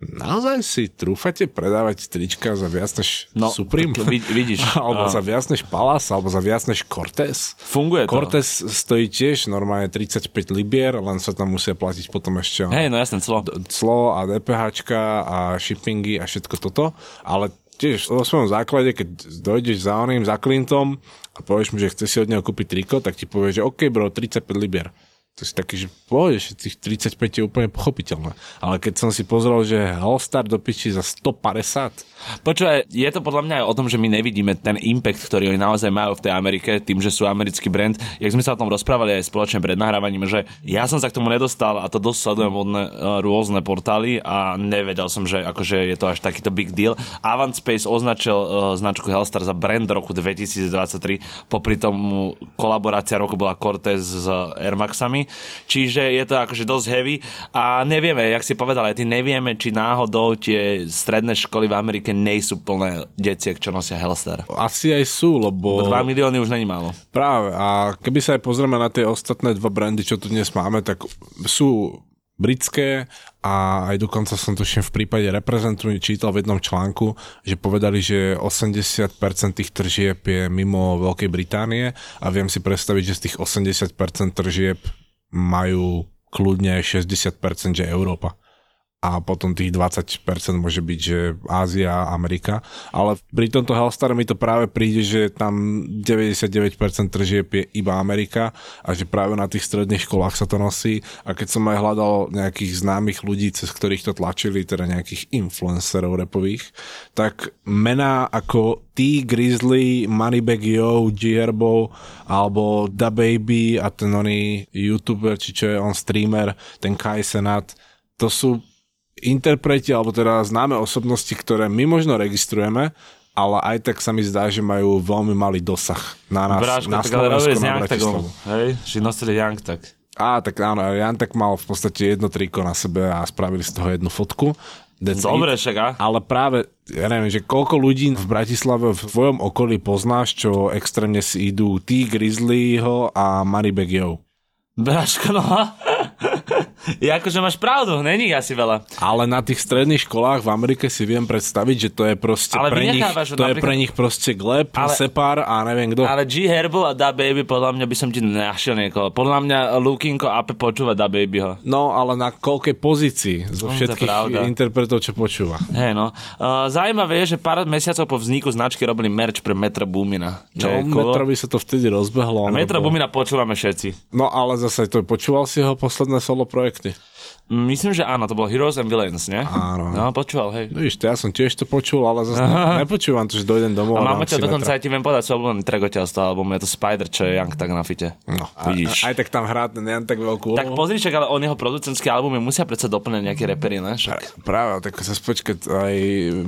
naozaj si trúfate predávať trička za viac než No, Supreme? vid- vidíš. alebo Á. za viac než Palace, alebo za viac než Cortez? Funguje to. Cortez stojí tiež normálne 35 libier, len sa tam musia platiť potom ešte Hej, no jasné, celo. clo a DPH a shippingy a všetko toto, ale tiež vo svojom základe, keď dojdeš za oným, za Clintom a povieš mu, že chce si od neho kúpiť triko, tak ti povie, že OK bro, 35 libier. To si taký, že pôjdeš, tých 35 je úplne pochopiteľné. Ale keď som si pozrel, že All-Star do piči za 150, Počúvaj, je to podľa mňa aj o tom, že my nevidíme ten impact, ktorý oni naozaj majú v tej Amerike, tým, že sú americký brand. Jak sme sa o tom rozprávali aj spoločne pred nahrávaním, že ja som sa k tomu nedostal a to dosť sledujem od ne, rôzne portály a nevedel som, že akože je to až takýto big deal. Avant Space označil uh, značku Hellstar za brand roku 2023, popri tom kolaborácia roku bola Cortez s Air Maxami, čiže je to akože dosť heavy a nevieme, jak si povedal, aj ty nevieme, či náhodou tie stredné školy v Amerike nejsú plné detiek, čo nosia Hellstar. asi aj sú, lebo... 2 milióny už není málo. Práve, a keby sa aj pozrieme na tie ostatné dva brandy, čo tu dnes máme, tak sú britské a aj dokonca som tuším v prípade reprezentu čítal v jednom článku, že povedali, že 80% tých tržieb je mimo Veľkej Británie a viem si predstaviť, že z tých 80% tržieb majú kľudne aj 60%, že Európa a potom tých 20% môže byť, že Ázia, Amerika. Ale pri tomto Hellstar mi to práve príde, že tam 99% tržieb je iba Amerika a že práve na tých stredných školách sa to nosí. A keď som aj hľadal nejakých známych ľudí, cez ktorých to tlačili, teda nejakých influencerov repových, tak mená ako T, Grizzly, Moneybag Yo, G-Herbo alebo Da Baby a ten oný youtuber, či čo je on streamer, ten Kai Senat, to sú interpreti, alebo teda známe osobnosti, ktoré my možno registrujeme, ale aj tak sa mi zdá, že majú veľmi malý dosah na nás, Bráško, na tak Slovensku, s na. Bratislavu. Hej, že nosili Young Tag. Á, tak áno, Jan tak mal v podstate jedno triko na sebe a spravili z toho jednu fotku. That's Dobre, však a? Ale práve, ja neviem, že koľko ľudí v Bratislave v tvojom okolí poznáš, čo extrémne si idú T, Grizzlyho a Yo. Bráško, no. Ja akože máš pravdu, není asi veľa. Ale na tých stredných školách v Amerike si viem predstaviť, že to je proste Ale pre nich, to je napríklad- pre nich proste Gleb, Ale- Separ a neviem kto. Ale G Herbo a Da Baby, podľa mňa by som ti našiel niekoho. Podľa mňa Lukinko Ape počúva Da Babyho. No, ale na koľkej pozícii zo No, je všetkých pravda. interpretov, čo počúva. Hej no. Uh, zaujímavé je, že pár mesiacov po vzniku značky robili merch pre Metro Boomina. Čo No, je cool. Metrovi sa to vtedy rozbehlo. A Metro lebo- Boomina počúvame všetci. No ale zase to počúval si jeho posledné solo projekty. Mm, Myslím, že áno, to bol Heroes and Villains, nie? Áno. No, počúval, hej. No víš, ja som tiež to počul, ale zase nepočúvam to, že dojdem domov A máme ťa dokonca aj ti viem povedať svoj obľúbený track z toho albumu, je to Spider, čo je Young tak na fite. No, a, Vidíš. Aj tak tam hrá ten Jan tak veľkú Tak pozri, však ale on jeho producentské albumy musia predsa doplňať nejaké repery, ne? Však. Práve, tak sa spočkať aj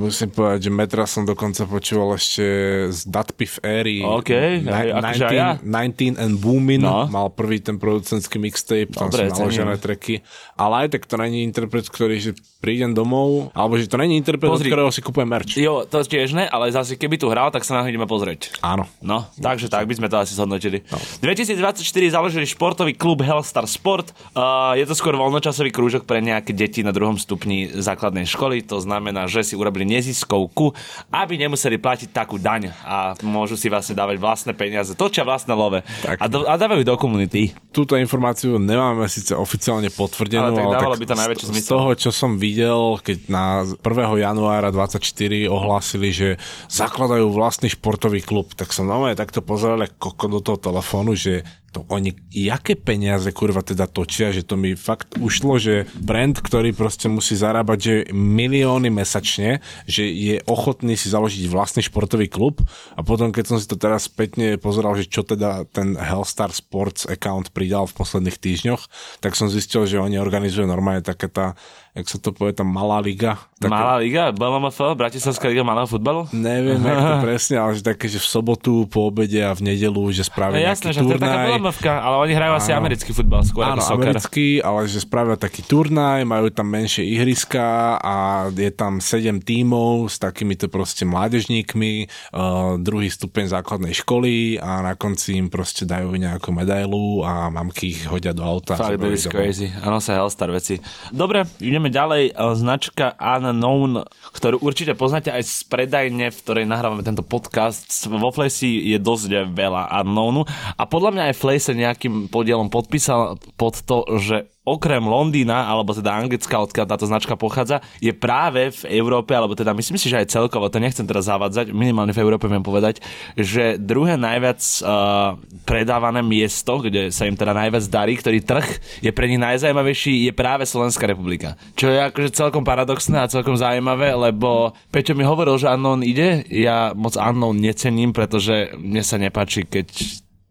musím povedať, že Metra som dokonca počúval ešte z Datpiff éry. OK, hej, akože aj ja. 19 and Boomin No. mal prvý ten producentský mixtape, tam Dobre, sú naložené. Tracky, ale aj tak to není interpret, ktorý, že prídem domov, alebo že to není interpret, Pozri. od ktorého si kúpujem merch. Jo, to tiež ne, ale zase keby tu hral, tak sa na ideme pozrieť. Áno. No, takže tak by sme to asi zhodnotili. No. 2024 založili športový klub Hellstar Sport. Uh, je to skôr voľnočasový krúžok pre nejaké deti na druhom stupni základnej školy. To znamená, že si urobili neziskovku, aby nemuseli platiť takú daň a môžu si vlastne dávať vlastné peniaze, točia vlastné love Tak. a, do, a dávajú do komunity. Túto informáciu nemáme síce oficiálne potvrdenú, Ale tak ale, tak by to z- najväčší z, toho, čo som videl, keď na 1. januára 24 ohlásili, že zakladajú vlastný športový klub, tak som normálne takto pozeral ako koko do toho telefónu, že to oni, jaké peniaze kurva teda točia, že to mi fakt ušlo, že brand, ktorý proste musí zarábať že milióny mesačne, že je ochotný si založiť vlastný športový klub a potom, keď som si to teraz spätne pozeral, že čo teda ten Hellstar Sports account pridal v posledných týždňoch, tak som zistil, že oni organizujú normálne také tá, jak sa to povie, tá malá liga. Také, Malá liga, BLMF, Bratislavská liga malého futbalu? Neviem, jak to presne, ale že také, že v sobotu, po obede a v nedelu, že No spravia jasné, nejaký že to je taká BLMFka, ale oni hrajú asi americký futbal skôr Áno, ako soccer. americký, ale že spravia taký turnaj, majú tam menšie ihriska a je tam 7 tímov s takýmito proste mládežníkmi, uh, druhý stupeň základnej školy a na konci im proste dajú nejakú medailu a mamky ich hodia do auta. Fakt, Zobrali is crazy. Áno, sa Hellstar veci. Dobre, ideme ďalej. E, Značka Unknown, ktorú určite poznáte aj z predajne, v ktorej nahrávame tento podcast. Vo Flesi je dosť veľa Unknownu a podľa mňa aj Sa nejakým podielom podpísal pod to, že okrem Londýna, alebo teda Anglická, odkiaľ táto značka pochádza, je práve v Európe, alebo teda myslím si, že aj celkovo, to nechcem teraz zavádzať, minimálne v Európe viem povedať, že druhé najviac uh, predávané miesto, kde sa im teda najviac darí, ktorý trh je pre nich najzajímavejší, je práve Slovenská republika. Čo je akože celkom paradoxné a celkom zaujímavé, lebo Peťo mi hovoril, že Unknown ide, ja moc Unknown necením, pretože mne sa nepáči, keď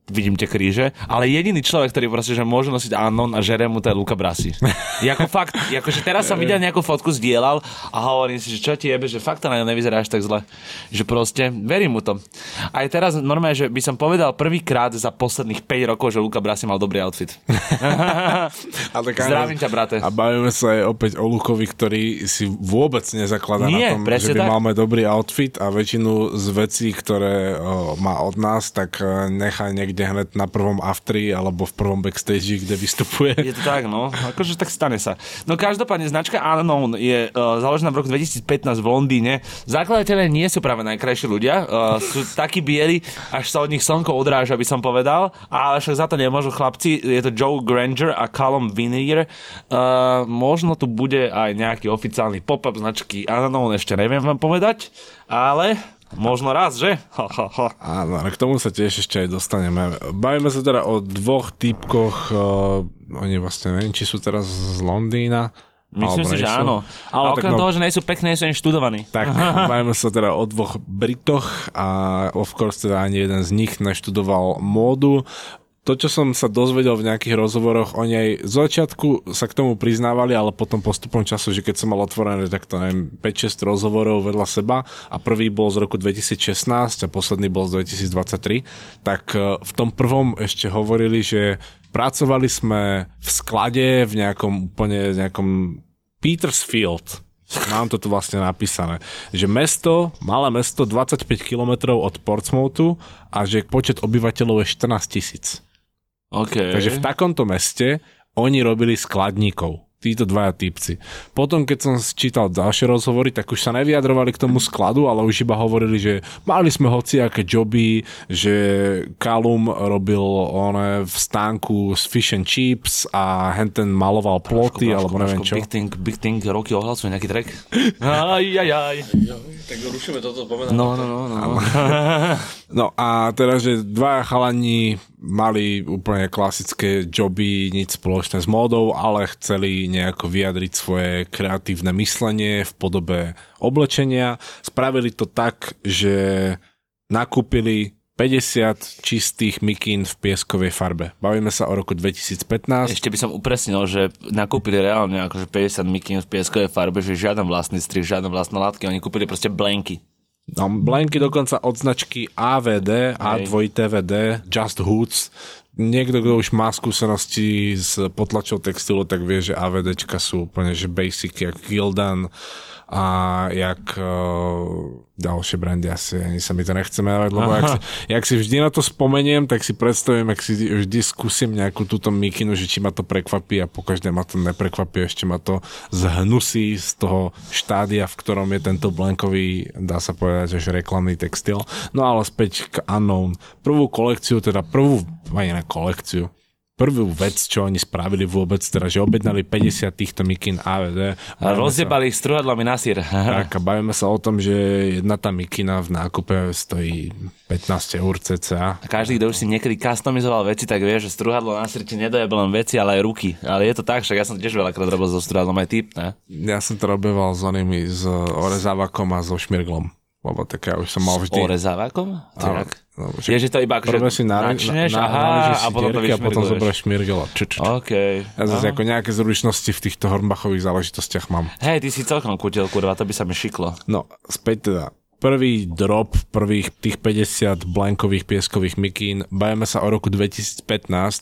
vidím tie kríže, ale jediný človek, ktorý proste, že môže nosiť Anon a žere mu to je Luka Brasi. Jako fakt, akože teraz som videl nejakú fotku, zdieľal a hovorím si, že čo ti jebe, že fakt to na ňom nevyzerá až tak zle. Že proste, verím mu to. Aj teraz normálne, že by som povedal prvýkrát za posledných 5 rokov, že Luka Brasi mal dobrý outfit. A tak aj- Zdravím ťa, brate. A bavíme sa aj opäť o Lukovi, ktorý si vôbec nezakladá Nie, na tom, že by tak. máme dobrý outfit a väčšinu z vecí, ktoré o, má od nás, tak e, nechá niekde hneď na prvom aftri alebo v prvom backstage, kde vystupuje. Je to tak, no. Akože tak stane sa. No každopádne značka Unknown je uh, založená v roku 2015 v Londýne. Zakladatelia nie sú práve najkrajší ľudia. Uh, sú takí bieli, až sa od nich slnko odráža, by som povedal. Ale však za to nemôžu chlapci. Je to Joe Granger a Callum Vinier. Uh, možno tu bude aj nejaký oficiálny pop-up značky Unknown, ešte neviem vám povedať. Ale možno raz, že? Ha, ha, ha. Áno, ale k tomu sa tiež ešte aj dostaneme. Bavíme sa teda o dvoch typkoch, uh, oni vlastne neviem, či sú teraz z Londýna. Myslím si, že nie sú. áno. Ale tak okrem no- toho, že nie sú pekné, sú ani študovaní. Tak, bavíme sa teda o dvoch Britoch a of course teda ani jeden z nich neštudoval módu. To, čo som sa dozvedel v nejakých rozhovoroch, oni aj z začiatku sa k tomu priznávali, ale potom postupom času, že keď som mal otvorené takto neviem, 5-6 rozhovorov vedľa seba a prvý bol z roku 2016 a posledný bol z 2023, tak eh, v tom prvom ešte hovorili, že pracovali sme v sklade v nejakom úplne nejakom Petersfield, Mám to tu vlastne napísané, že mesto, malé mesto 25 km od Portsmouthu a že počet obyvateľov je 14 tisíc. Okay. Takže v takomto meste oni robili skladníkov. Títo dvaja typci. Potom, keď som čítal ďalšie rozhovory, tak už sa nevyjadrovali k tomu skladu, ale už iba hovorili, že mali sme hociaké joby, že Kalum robil one v stánku s fish and chips a henten maloval ploty, alebo neviem čo. Big Thing, Big Thing roky ohlasuje nejaký track. Aj, aj, aj. Tak rušíme toto, pomenáme. No, no, no, no. No a teraz, že dvaja chalani mali úplne klasické joby, nič spoločné s módou, ale chceli nejako vyjadriť svoje kreatívne myslenie v podobe oblečenia. Spravili to tak, že nakúpili 50 čistých mikín v pieskovej farbe. Bavíme sa o roku 2015. Ešte by som upresnil, že nakúpili reálne akože 50 mikín v pieskovej farbe, že žiaden vlastný strih, žiadne vlastné látky, oni kúpili proste blanky. No, blanky dokonca od značky AVD, A2TVD, Just Hoods, niekto, kto už má skúsenosti s potlačou textilu, tak vie, že AVDčka sú úplne že basic, jak Gildan a jak uh, ďalšie brandy asi, ani sa mi to nechce menovať, lebo jak si, jak si vždy na to spomeniem, tak si predstavím, ak si vždy skúsim nejakú túto mikinu, že či ma to prekvapí a pokaždé ma to neprekvapí, ešte ma to zhnusí z toho štádia, v ktorom je tento blankový, dá sa povedať, že reklamný textil. No ale späť k Unknown. Prvú kolekciu, teda prvú, ani na kolekciu, prvú vec, čo oni spravili vôbec, teda, že objednali 50 týchto mikin AVD. A rozjebali ich struhadlami na sír. Tak a bavíme sa o tom, že jedna tá mikina v nákupe stojí 15 eur cca. A každý, kto už si niekedy customizoval veci, tak vie, že struhadlo na sír ti nedojebe len veci, ale aj ruky. Ale je to tak, však ja som tiež veľakrát robil so struhadlom aj typ, ne? Ja som to robil s onými, s orezávakom a so šmirglom. Lebo tak ja už som mal vždy... Orezávakom? Áno. Tak. No, Je, že to iba akože si na, načneš, na, na, aha, si a potom to a potom zoberieš šmirgel a čuč. OK. Ja zase ako nejaké zručnosti v týchto hornbachových záležitostiach mám. Hej, ty si celkom kutil, kurva, to by sa mi šiklo. No, späť teda. Prvý drop, prvých tých 50 blankových pieskových mikín, bajeme sa o roku 2015,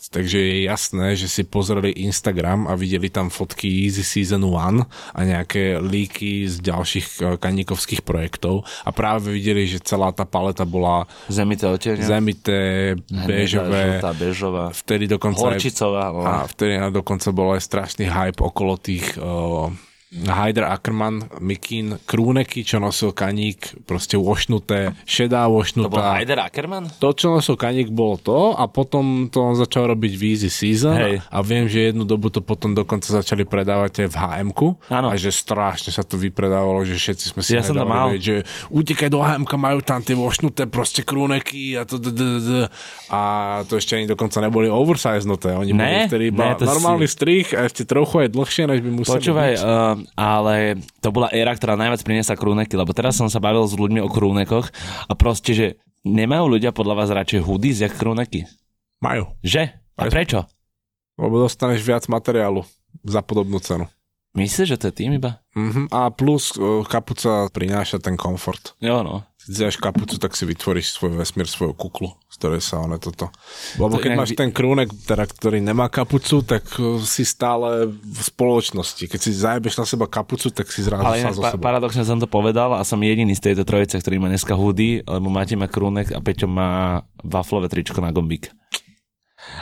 takže je jasné, že si pozreli Instagram a videli tam fotky Easy Season 1 a nejaké líky z ďalších eh, kaníkovských projektov a práve videli, že celá tá paleta bola Zemité oteľne. zemité, béžové, Žltá, bežová. vtedy dokonca aj Horčicová. no. a vtedy dokonca bol aj strašný hype okolo tých uh, Hyder Ackerman, Mikin, krúneky, čo nosil kaník, proste vošnuté, šedá To bol vošnutá. Heider Ackerman? To, čo nosil kaník, bolo to a potom to on začal robiť v Easy Season Hej. a viem, že jednu dobu to potom dokonca začali predávať aj v hm a že strašne sa to vypredávalo, že všetci sme si Ja som nedávali mal. že utekaj do hm majú tam tie vošnuté proste krúneky a to a to ešte ani dokonca neboli oversiznuté, oni boli vtedy iba normálny strich a ešte trochu aj dlhšie, než by museli Počúvaj, ale to bola éra, ktorá najviac priniesla krúneky, lebo teraz som sa bavil s ľuďmi o krúnekoch a proste, že nemajú ľudia podľa vás radšej hoodies, jak krúneky? Majú, Že? A prečo? lebo dostaneš viac materiálu za podobnú cenu. Myslíš, že to je tým iba? Mhm. A plus uh, kapuca prináša ten komfort. Jo, no. Dáš kapucu, tak si vytvoríš svoj vesmír, svoju kuklu, z ktorej sa one toto... Lebo keď máš ten krúnek, teda, ktorý nemá kapucu, tak uh, si stále v spoločnosti. Keď si zajebeš na seba kapucu, tak si zrazu Ale sám zo pa- paradoxne som to povedal a som jediný z tejto trojice, ktorý má dneska hoodie, lebo Mati má krúnek a Peťo má waflové tričko na gombík.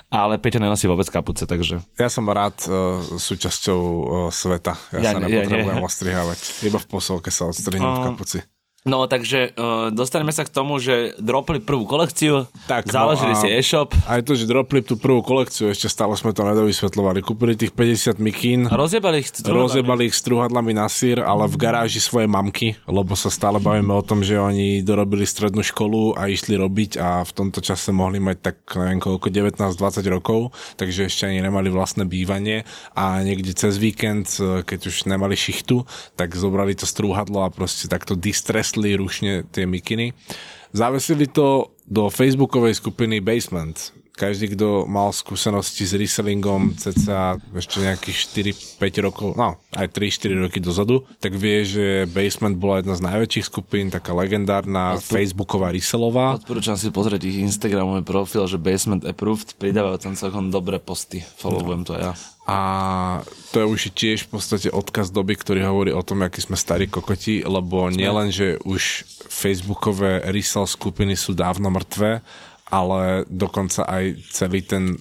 Ale Peťo nenosí vôbec kapuce, takže... Ja som rád uh, súčasťou uh, sveta. Ja, Ja sa nie- ja nepotrebujem nie. ostrihávať. Iba v posolke sa odstrihnem v Um, kapuci. No, takže uh, dostaneme sa k tomu, že dropli prvú kolekciu, Tak, no založili a- si e-shop Aj to, že dropli tú prvú kolekciu, ešte stále sme to nedovysvetľovali. Kúpili tých 50 mikín, rozjebali ich. rozjebali ich struhadlami na sír, ale v garáži svoje mamky, lebo sa stále bavíme o tom, že oni dorobili strednú školu a išli robiť a v tomto čase mohli mať tak neviem koľko, 19-20 rokov, takže ešte ani nemali vlastné bývanie a niekde cez víkend, eh, keď už nemali šichtu, tak zobrali to strúhadlo a proste takto distresli rušne tie mikiny. Zavesili to do facebookovej skupiny Basement. Každý, kto mal skúsenosti s resellingom cca ešte nejakých 4-5 rokov, no aj 3-4 roky dozadu, tak vie, že Basement bola jedna z najväčších skupín, taká legendárna facebooková resellová. Odporúčam si pozrieť ich Instagramový profil, že Basement Approved, pridávajú tam celkom dobré posty. Followujem to aj ja. A to je už tiež v podstate odkaz doby, ktorý hovorí o tom, aký sme starí kokoti, lebo nielen, že už facebookové resell skupiny sú dávno mŕtve, ale dokonca aj celý ten,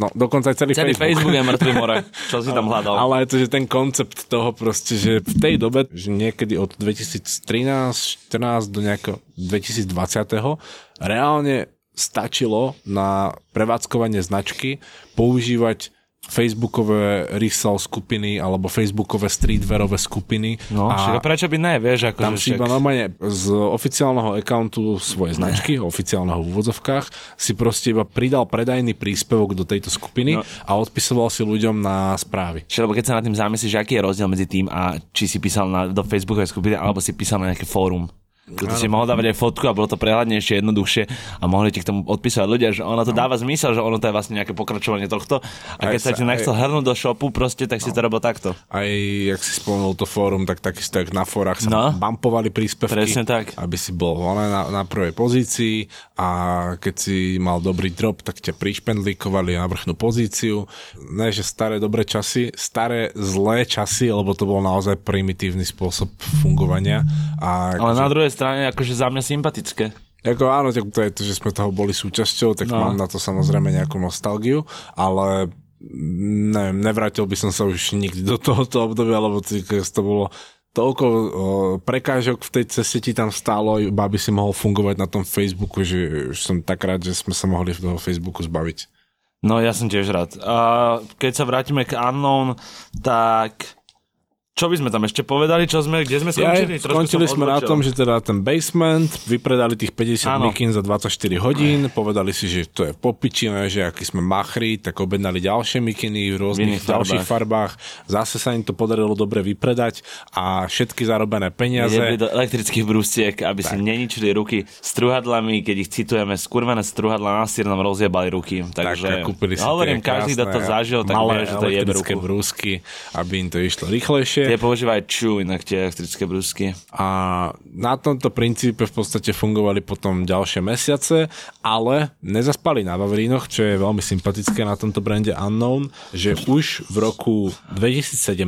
no dokonca aj celý, Celý Facebook. Facebook je mŕtvy more. Čo si tam hľadal? Ale to, že ten koncept toho proste, že v tej dobe, že niekedy od 2013-14 do nejakého 2020 reálne stačilo na prevádzkovanie značky používať facebookové resell skupiny alebo facebookové streetwearové skupiny. No, a prečo by ne, vieš, ako tam si iba normálne z oficiálneho accountu svojej značky, oficiálneho v úvodzovkách, si proste iba pridal predajný príspevok do tejto skupiny No. a odpisoval si ľuďom na správy. Čiže, lebo keď sa nad tým zamyslíš, aký je rozdiel medzi tým a či si písal na, do Facebookovej skupiny alebo si písal na nejaké fórum. Ty si mohol dávať aj fotku a bolo to prehľadnejšie, jednoduchšie a mohli ti k tomu odpísať ľudia, že ono to dáva zmysel, že ono to je vlastne nejaké pokračovanie tohto. A keď sa sa- ti nechcel hrnúť do shopu proste, tak si to robil takto. Aj, jak si spomenul to fórum, tak takisto jak na fórach sa No. bumpovali príspevky, Presne tak. aby si bol na, na prvej pozícii a keď si mal dobrý drop, tak ťa prišpendlíkovali na vrchnú pozíciu. Ne, že staré dobré časy, staré zlé časy, lebo to bol naozaj primitívny spôsob fungovania. A Ale na druhej strane, akože za mňa sympatické. Ako áno, tak to je to, že sme toho boli súčasťou, tak no. Mám na to samozrejme nejakú nostalgiu, ale neviem, nevrátil by som sa už nikdy do tohoto obdobia, lebo to bolo toľko o, prekážok v tej ceste ti tam stálo, iba aby si mohol fungovať na tom Facebooku, že už som tak rád, že sme sa mohli toho Facebooku zbaviť. No ja som tiež rád. A keď sa vrátime k Unknown, tak čo by sme tam ešte povedali, čo sme, kde sme Ja, skončili? Trošku skončili sme na odbočil. tom, že teda ten basement, vypredali tých 50 Áno. mikín za 24 hodín, povedali si, že to je popičine, že aký sme machri, tak objednali ďalšie mikiny v rôznych iných ďalších farbách. Zase sa im to podarilo dobre vypredať a všetky zarobené peniaze. Jedli do elektrických brústiek, aby si neničili ruky struhadlami, keď ich citujeme, skurvené struhadla na sír nám rozjebali ruky. Takže tak, kúpili si hovorím, každý, kto to zažil, tak vie, že to ruku. brúsky, aby im to išlo rýchlejšie. Tie používajú ču, inak tie elektrické brúsky. A na tomto princípe v podstate fungovali potom ďalšie mesiace, ale nezaspali na Vavrínoch, čo je veľmi sympatické na tomto brande Unknown, že už v roku 2017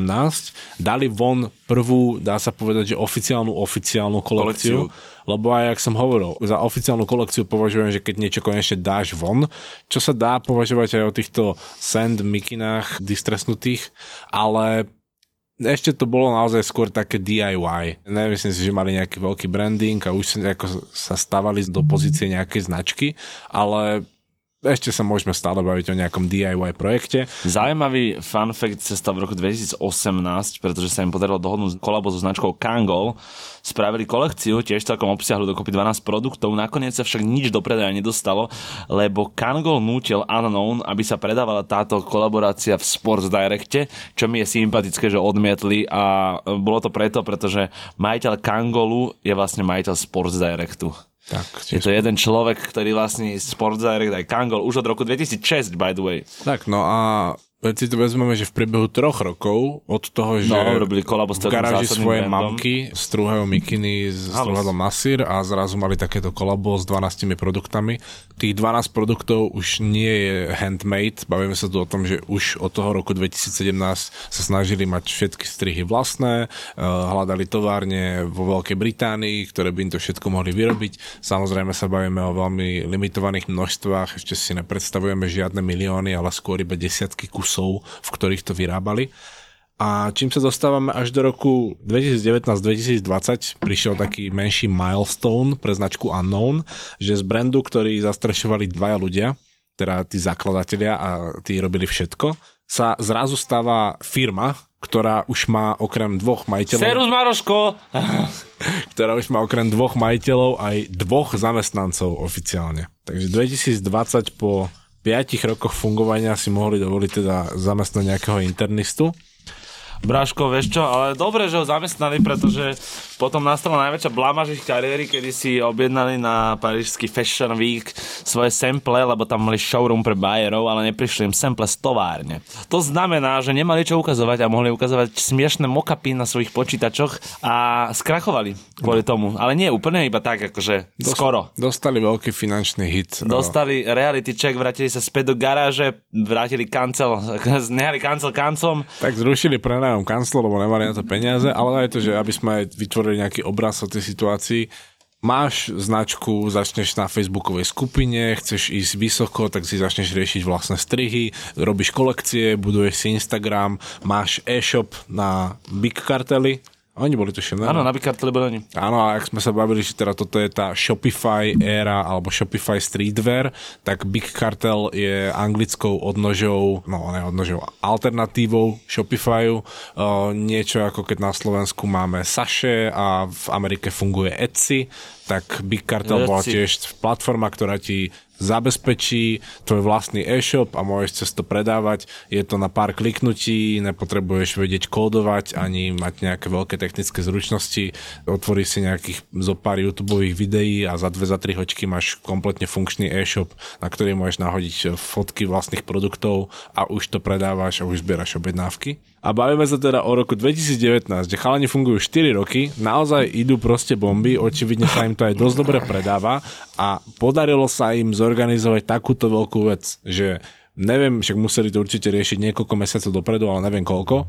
dali von prvú, dá sa povedať, že oficiálnu oficiálnu kolekciu. Kolekciu. Lebo aj, jak som hovoril, za oficiálnu kolekciu považujem, že keď niečo konečne dáš von, čo sa dá považovať aj o týchto sand mikinách distresnutých, ale ešte to bolo naozaj skôr také DIY. Nemyslím si, že mali nejaký veľký branding a už sa, ako sa stávali do pozície nejakej značky, ale ešte sa môžeme stále baviť o nejakom DIY projekte. Zaujímavý fun fact sa stal v roku 2018, pretože sa im podarilo dohodnúť kolabo so značkou Kangol. Spravili kolekciu, tiež celkom obsiahlu dokopy 12 produktov, nakoniec sa však nič do predaja nedostalo, lebo Kangol nútil Unknown, aby sa predávala táto kolaborácia v Sports Directe, čo mi je sympatické, že odmietli a bolo to preto, pretože majiteľ Kangolu je vlastne majiteľ Sports Directu. Tak, Je to jeden človek, ktorý vlastní Sports Direct aj Kangol už od roku 2006, by the way. tak, no a si to vezmeme, že v priebehu troch rokov od toho, že No, robili kolabo v garáži svoje brandom. mamky strúhajú mikiny s Halus. strúhadlom Nasir a zrazu mali takéto kolabo s 12 produktami. Tých 12 produktov už nie je handmade, bavíme sa tu o tom, že už od toho roku 2017 sa snažili mať všetky strihy vlastné, eh, hľadali továrne vo Veľkej Británii, ktoré by im to všetko mohli vyrobiť. Samozrejme sa bavíme o veľmi limitovaných množstvách, ešte si nepredstavujeme žiadne milióny, ale skôr iba desiatky kusov, v ktorých to vyrábali. A čím sa dostávame až do roku 2019-2020, prišiel taký menší milestone pre značku Unknown, že z brandu, ktorý zastrešovali dvaja ľudia, teda tí zakladatelia a tí robili všetko, sa zrazu stáva firma, ktorá už má okrem dvoch majiteľov, Serus Maroško! ktorá už má okrem dvoch majiteľov aj dvoch zamestnancov oficiálne. Takže 2020 po 5 rokoch fungovania si mohli dovoliť teda zamestnať nejakého internistu. Bráško, vieš čo, ale dobre, že ho zamestnali, pretože potom nastala najväčšia blamáž ich kariéry, kedy si objednali na parížský Fashion Week svoje sample, lebo tam mali showroom pre bajerov, ale neprišli im sample z továrne. To znamená, že nemali čo ukazovať a mohli ukazovať smiešné mokapy na svojich počítačoch a skrachovali kvôli tomu. Ale nie úplne, iba tak, akože skoro. Dostali veľký finančný hit. Dostali reality check, vrátili sa späť do garáže, vrátili kancel, nehali kancel kancom Tak zrušili prenajom kanclo, lebo nemali na to peniaze, ale aj to, že aby sme aj vytvorili nejaký obraz o tej situácii, máš značku, začneš na facebookovej skupine, chceš ísť vysoko, tak si začneš riešiť vlastné strihy, robíš kolekcie, buduješ si Instagram, máš e-shop na Big Cartely, oni boli tuším, ne? Áno, na Bikarteli boli oni. Áno, a ak sme sa bavili, že teda toto je tá Shopify éra alebo Shopify streetwear, tak Big Cartel je anglickou odnožou, no ne odnožou, alternatívou Shopifyu. Uh, niečo ako keď na Slovensku máme Saše a v Amerike funguje Etsy, tak Big Cartel bola Etsy. tiež platforma, ktorá ti zabezpečí tvoj vlastný e-shop a môžeš cez to predávať. Je to na pár kliknutí, nepotrebuješ vedieť kódovať ani mať nejaké veľké technické zručnosti. Otvoríš si nejakých zo pár YouTube videí a za dve, za tri hočky máš kompletne funkčný e-shop, na ktorý môžeš nahodiť fotky vlastných produktov a už to predávaš a už zbieraš objednávky. A bavíme sa teda o roku 2019, kde chalani fungujú 4 roky, naozaj idú proste bomby, očividne sa im to aj dosť dobre predáva a podarilo sa im zorganizovať takúto veľkú vec, že neviem, však museli to určite riešiť niekoľko mesiacov dopredu, ale neviem koľko,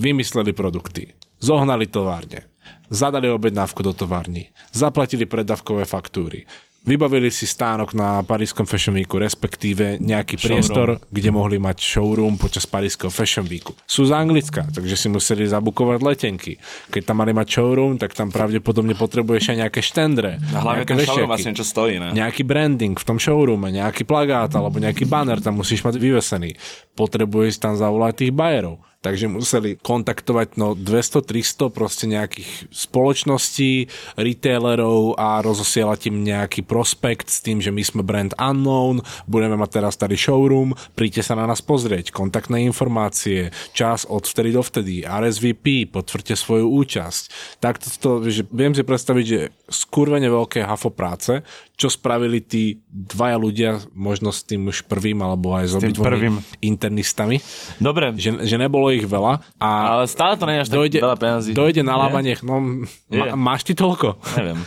vymysleli produkty, zohnali továrne, zadali objednávku do továrny, zaplatili predávkové faktúry, Vybavili si stánok na Parískom Fashion Weeku, respektíve nejaký showroom. priestor, kde mohli mať showroom počas Parískeho Fashion Weeku. Sú z Anglicka, takže si museli zabukovať letenky. Keď tam mali mať showroom, tak tam pravdepodobne potrebuješ aj nejaké štendre. A hlavne ten showroom vlastne čo stojí, ne? Nejaký branding v tom showroome, nejaký plagát alebo nejaký banner tam musíš mať vyvesený. Potrebuješ tam zavolať tých bajerov takže museli kontaktovať no 200-300 proste nejakých spoločností, retailerov a rozosielať im nejaký prospekt s tým, že my sme brand unknown, budeme mať teraz tady showroom, príďte sa na nás pozrieť, kontaktné informácie, čas od vtedy do vtedy, RSVP, potvrďte svoju účasť. Tak to, že viem si predstaviť, že skurvene veľké hafo práce, čo spravili tí dvaja ľudia, možno s tým už prvým, alebo aj s, s prvým internistami. Dobre. Že, že nebolo ich veľa. A Ale stále to nie je až dojde, tak veľa peniazí. Dojde na lábanie, no ma, máš ty toľko? Neviem.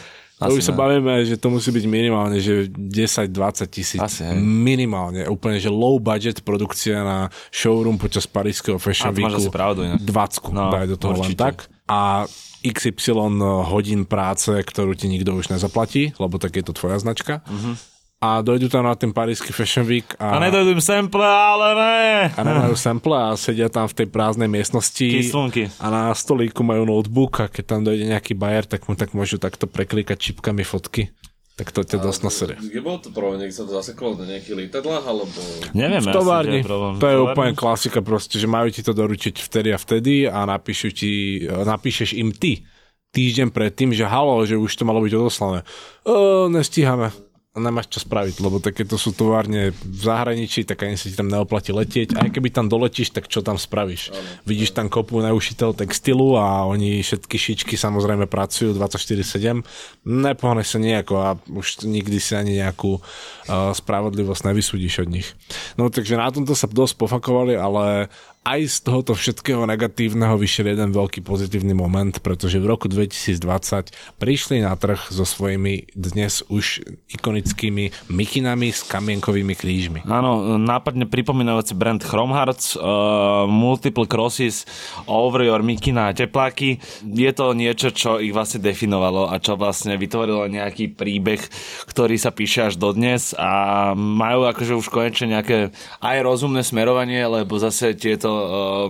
Asi už sa bavíme, že to musí byť minimálne, že 10-20 tisíc. Asi, hej. Minimálne. Úplne, že low budget produkcia na showroom počas parískeho Fashion Weeku. pravdu, 20 no, daj do toho určite. len tak. A XY hodín práce, ktorú ti nikto už nezaplatí, lebo tak je to tvoja značka. Uh-huh. A dojdú tam na ten parísky Fashion Week. A, a nedojdú im sample, ale ne. A nemajú sample a sedia tam v tej prázdnej miestnosti. Kyslunky. A na stolíku majú notebook a keď tam dojde nejaký bajer, tak mu tak môžu takto preklikať čipkami fotky. Tak to ťa dosť nasere. Kde bol to problém? Niekde sa to zaseklo na nejakých lietadlách, alebo... Neviem, v továrni. Ja to je úplne klasika proste, že majú ti to doručiť vtedy a vtedy a napíšu ti, napíšeš im ty týždeň predtým, že halo, že už to malo byť odoslané. O, nestíhame nemáš čo spraviť, lebo takéto sú továrne v zahraničí, tak ani sa ti tam neoplatí letieť. Aj keby tam doletíš, tak čo tam spravíš? Vidíš tam kopu neušiteľ textilu a oni všetky šičky samozrejme pracujú 24-7. Nepohneš sa nejako a už nikdy si ani nejakú uh, spravodlivosť nevysúdiš od nich. No takže na tomto sa dosť pofakovali, ale aj z tohoto všetkého negatívneho vyšiel jeden veľký pozitívny moment, pretože v roku 2020 prišli na trh so svojimi dnes už ikonickými mikinami s kamienkovými krížmi. Áno, nápadne pripomínajúci brand Chrome Hearts, uh, Multiple Crosses, Over Your Mikina a tepláky. Je to niečo, čo ich vlastne definovalo a čo vlastne vytvorilo nejaký príbeh, ktorý sa píše až dodnes a majú akože už konečne nejaké aj rozumné smerovanie, lebo zase tieto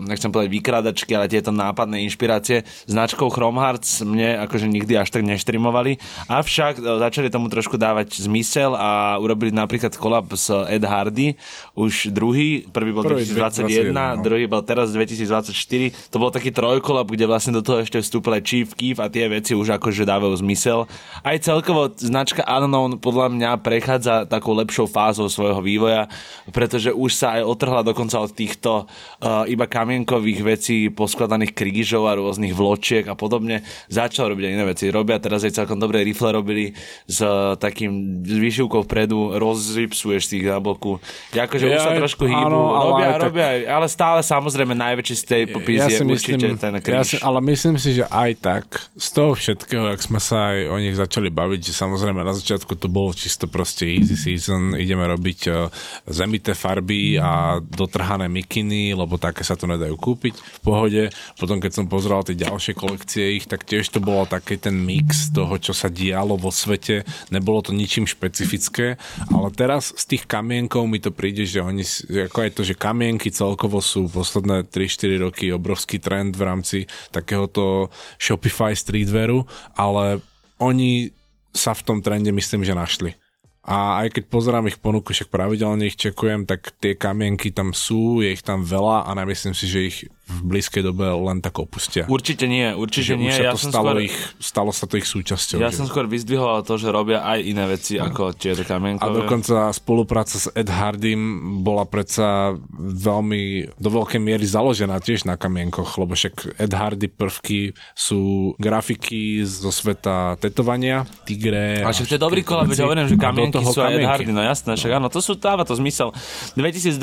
nechcem povedať vykrádačky, ale tieto nápadné inšpirácie značkou Chrome Hearts mne akože nikdy až tak neštremovali. Avšak uh, začali tomu trošku dávať zmysel a urobili napríklad kolab s Ed Hardy, už druhý, prvý bol prvý 2021, 2021 no. druhý bol teraz 2024. To bol taký trojkolab, kde vlastne do toho ešte vstúpil aj Chief Keef a tie veci už akože dávajú zmysel. Aj celkovo značka Unknown podľa mňa prechádza takou lepšou fázou svojho vývoja, pretože už sa aj otrhla dokonca od týchto uh, iba kamienkových vecí, poskladaných krížov a rôznych vločiek a podobne. Začal robiť iné veci. Robia teraz aj celkom dobré rifle robili s takým výšivkou vpredu, rozripsuješ ich na boku. Akože ja, už sa trošku hýbu, áno, robia, ale robia, tak... ale stále samozrejme najväčší z tej popis ja je myslím, určite ten kríž. Ja si, ale myslím si, že aj tak z toho všetkého, ak sme sa aj o nich začali baviť, že samozrejme na začiatku to bolo čisto proste easy season, ideme robiť uh, zemité farby a dotrhané mikiny, lebo také sa to nedajú kúpiť v pohode. Potom keď som pozeral tie ďalšie kolekcie ich, tak tiež to bolo taký ten mix toho, čo sa dialo vo svete. Nebolo to ničím špecifické, ale teraz z tých kamienkov mi to príde, že oni, ako aj to, že kamienky celkovo sú posledné 3-4 roky obrovský trend v rámci takéhoto Shopify streetwearu, ale oni sa v tom trende myslím, že našli A aj keď pozerám ich ponuku, však pravidelne ich čekujem, tak tie kamienky tam sú, je ich tam veľa a nemyslím si, že ich v blízkej dobe len tak opustia. Určite nie, určite Že nie. už sa Ja to som stalo, skôr, ich, stalo sa to ich súčasťou. ja že- som skôr vyzdvihoval to, že robia aj iné veci ako tieto A kamienkové. dokonca spolupráca s Ed Hardym bola predsa veľmi do veľkej miery založená tiež na kamienkoch, lebo však Ed Hardy prvky sú grafiky zo sveta tetovania, tigre. A však to je dobrý kola, veď hovorím, že A toho sú aj kamienky. Hardy, no jasné, však áno, to sú, dáva to zmysel. 2022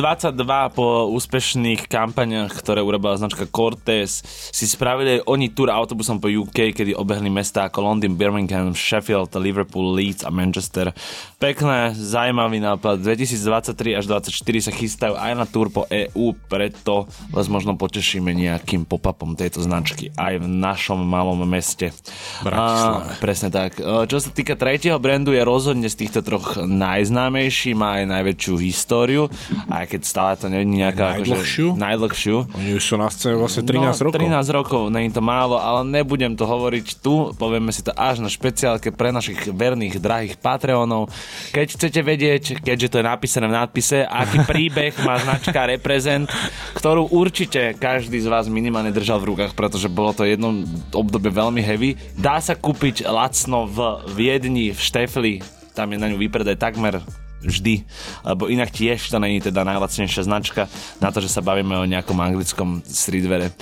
po úspešných kampaniach, ktoré urobila značka Cortez, si spravili aj oni tour autobusom po UK, kedy obehli mesta ako Londýn, Birmingham, Sheffield, Liverpool, Leeds a Manchester. Pekné, zaujímavý nápad. 2023 až 2024 sa chystajú aj na tour po EU, preto vás možno potešíme nejakým pop-upom tejto značky aj v našom malom meste. A, presne tak. E, Čo sa týka tretieho brandu, je rozhodne z týchto troch najznámejší, má aj najväčšiu históriu, aj keď stále to je nejaká... Najdlhšiu? Akože, najdlhšiu. Oni už sú na scéne vlastne 13 no, rokov. 13 rokov, je to málo, ale nebudem to hovoriť tu, povieme si to až na špeciálke pre našich verných, drahých Patreonov. Keď chcete vedieť, keďže to je napísané v nadpise, aký príbeh má značka Represent, ktorú určite každý z vás minimálne držal v rukách, pretože bolo to jedno obdobie veľmi heavy. Dá sa kúpiť lacno v Viedni, v Štefli, tam je na ňu vypredaj takmer vždy, lebo inak tiež to není teda najlacnejšia značka na to, že sa bavíme o nejakom anglickom streetvere. E,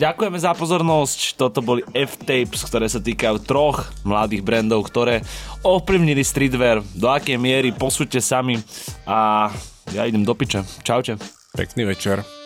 Ďakujeme za pozornosť, toto boli F-Tapes, ktoré sa týkajú troch mladých brandov, ktoré ovplyvnili streetwear, do akej miery posúďte sami a ja idem do piče. Čaute. Pekný večer.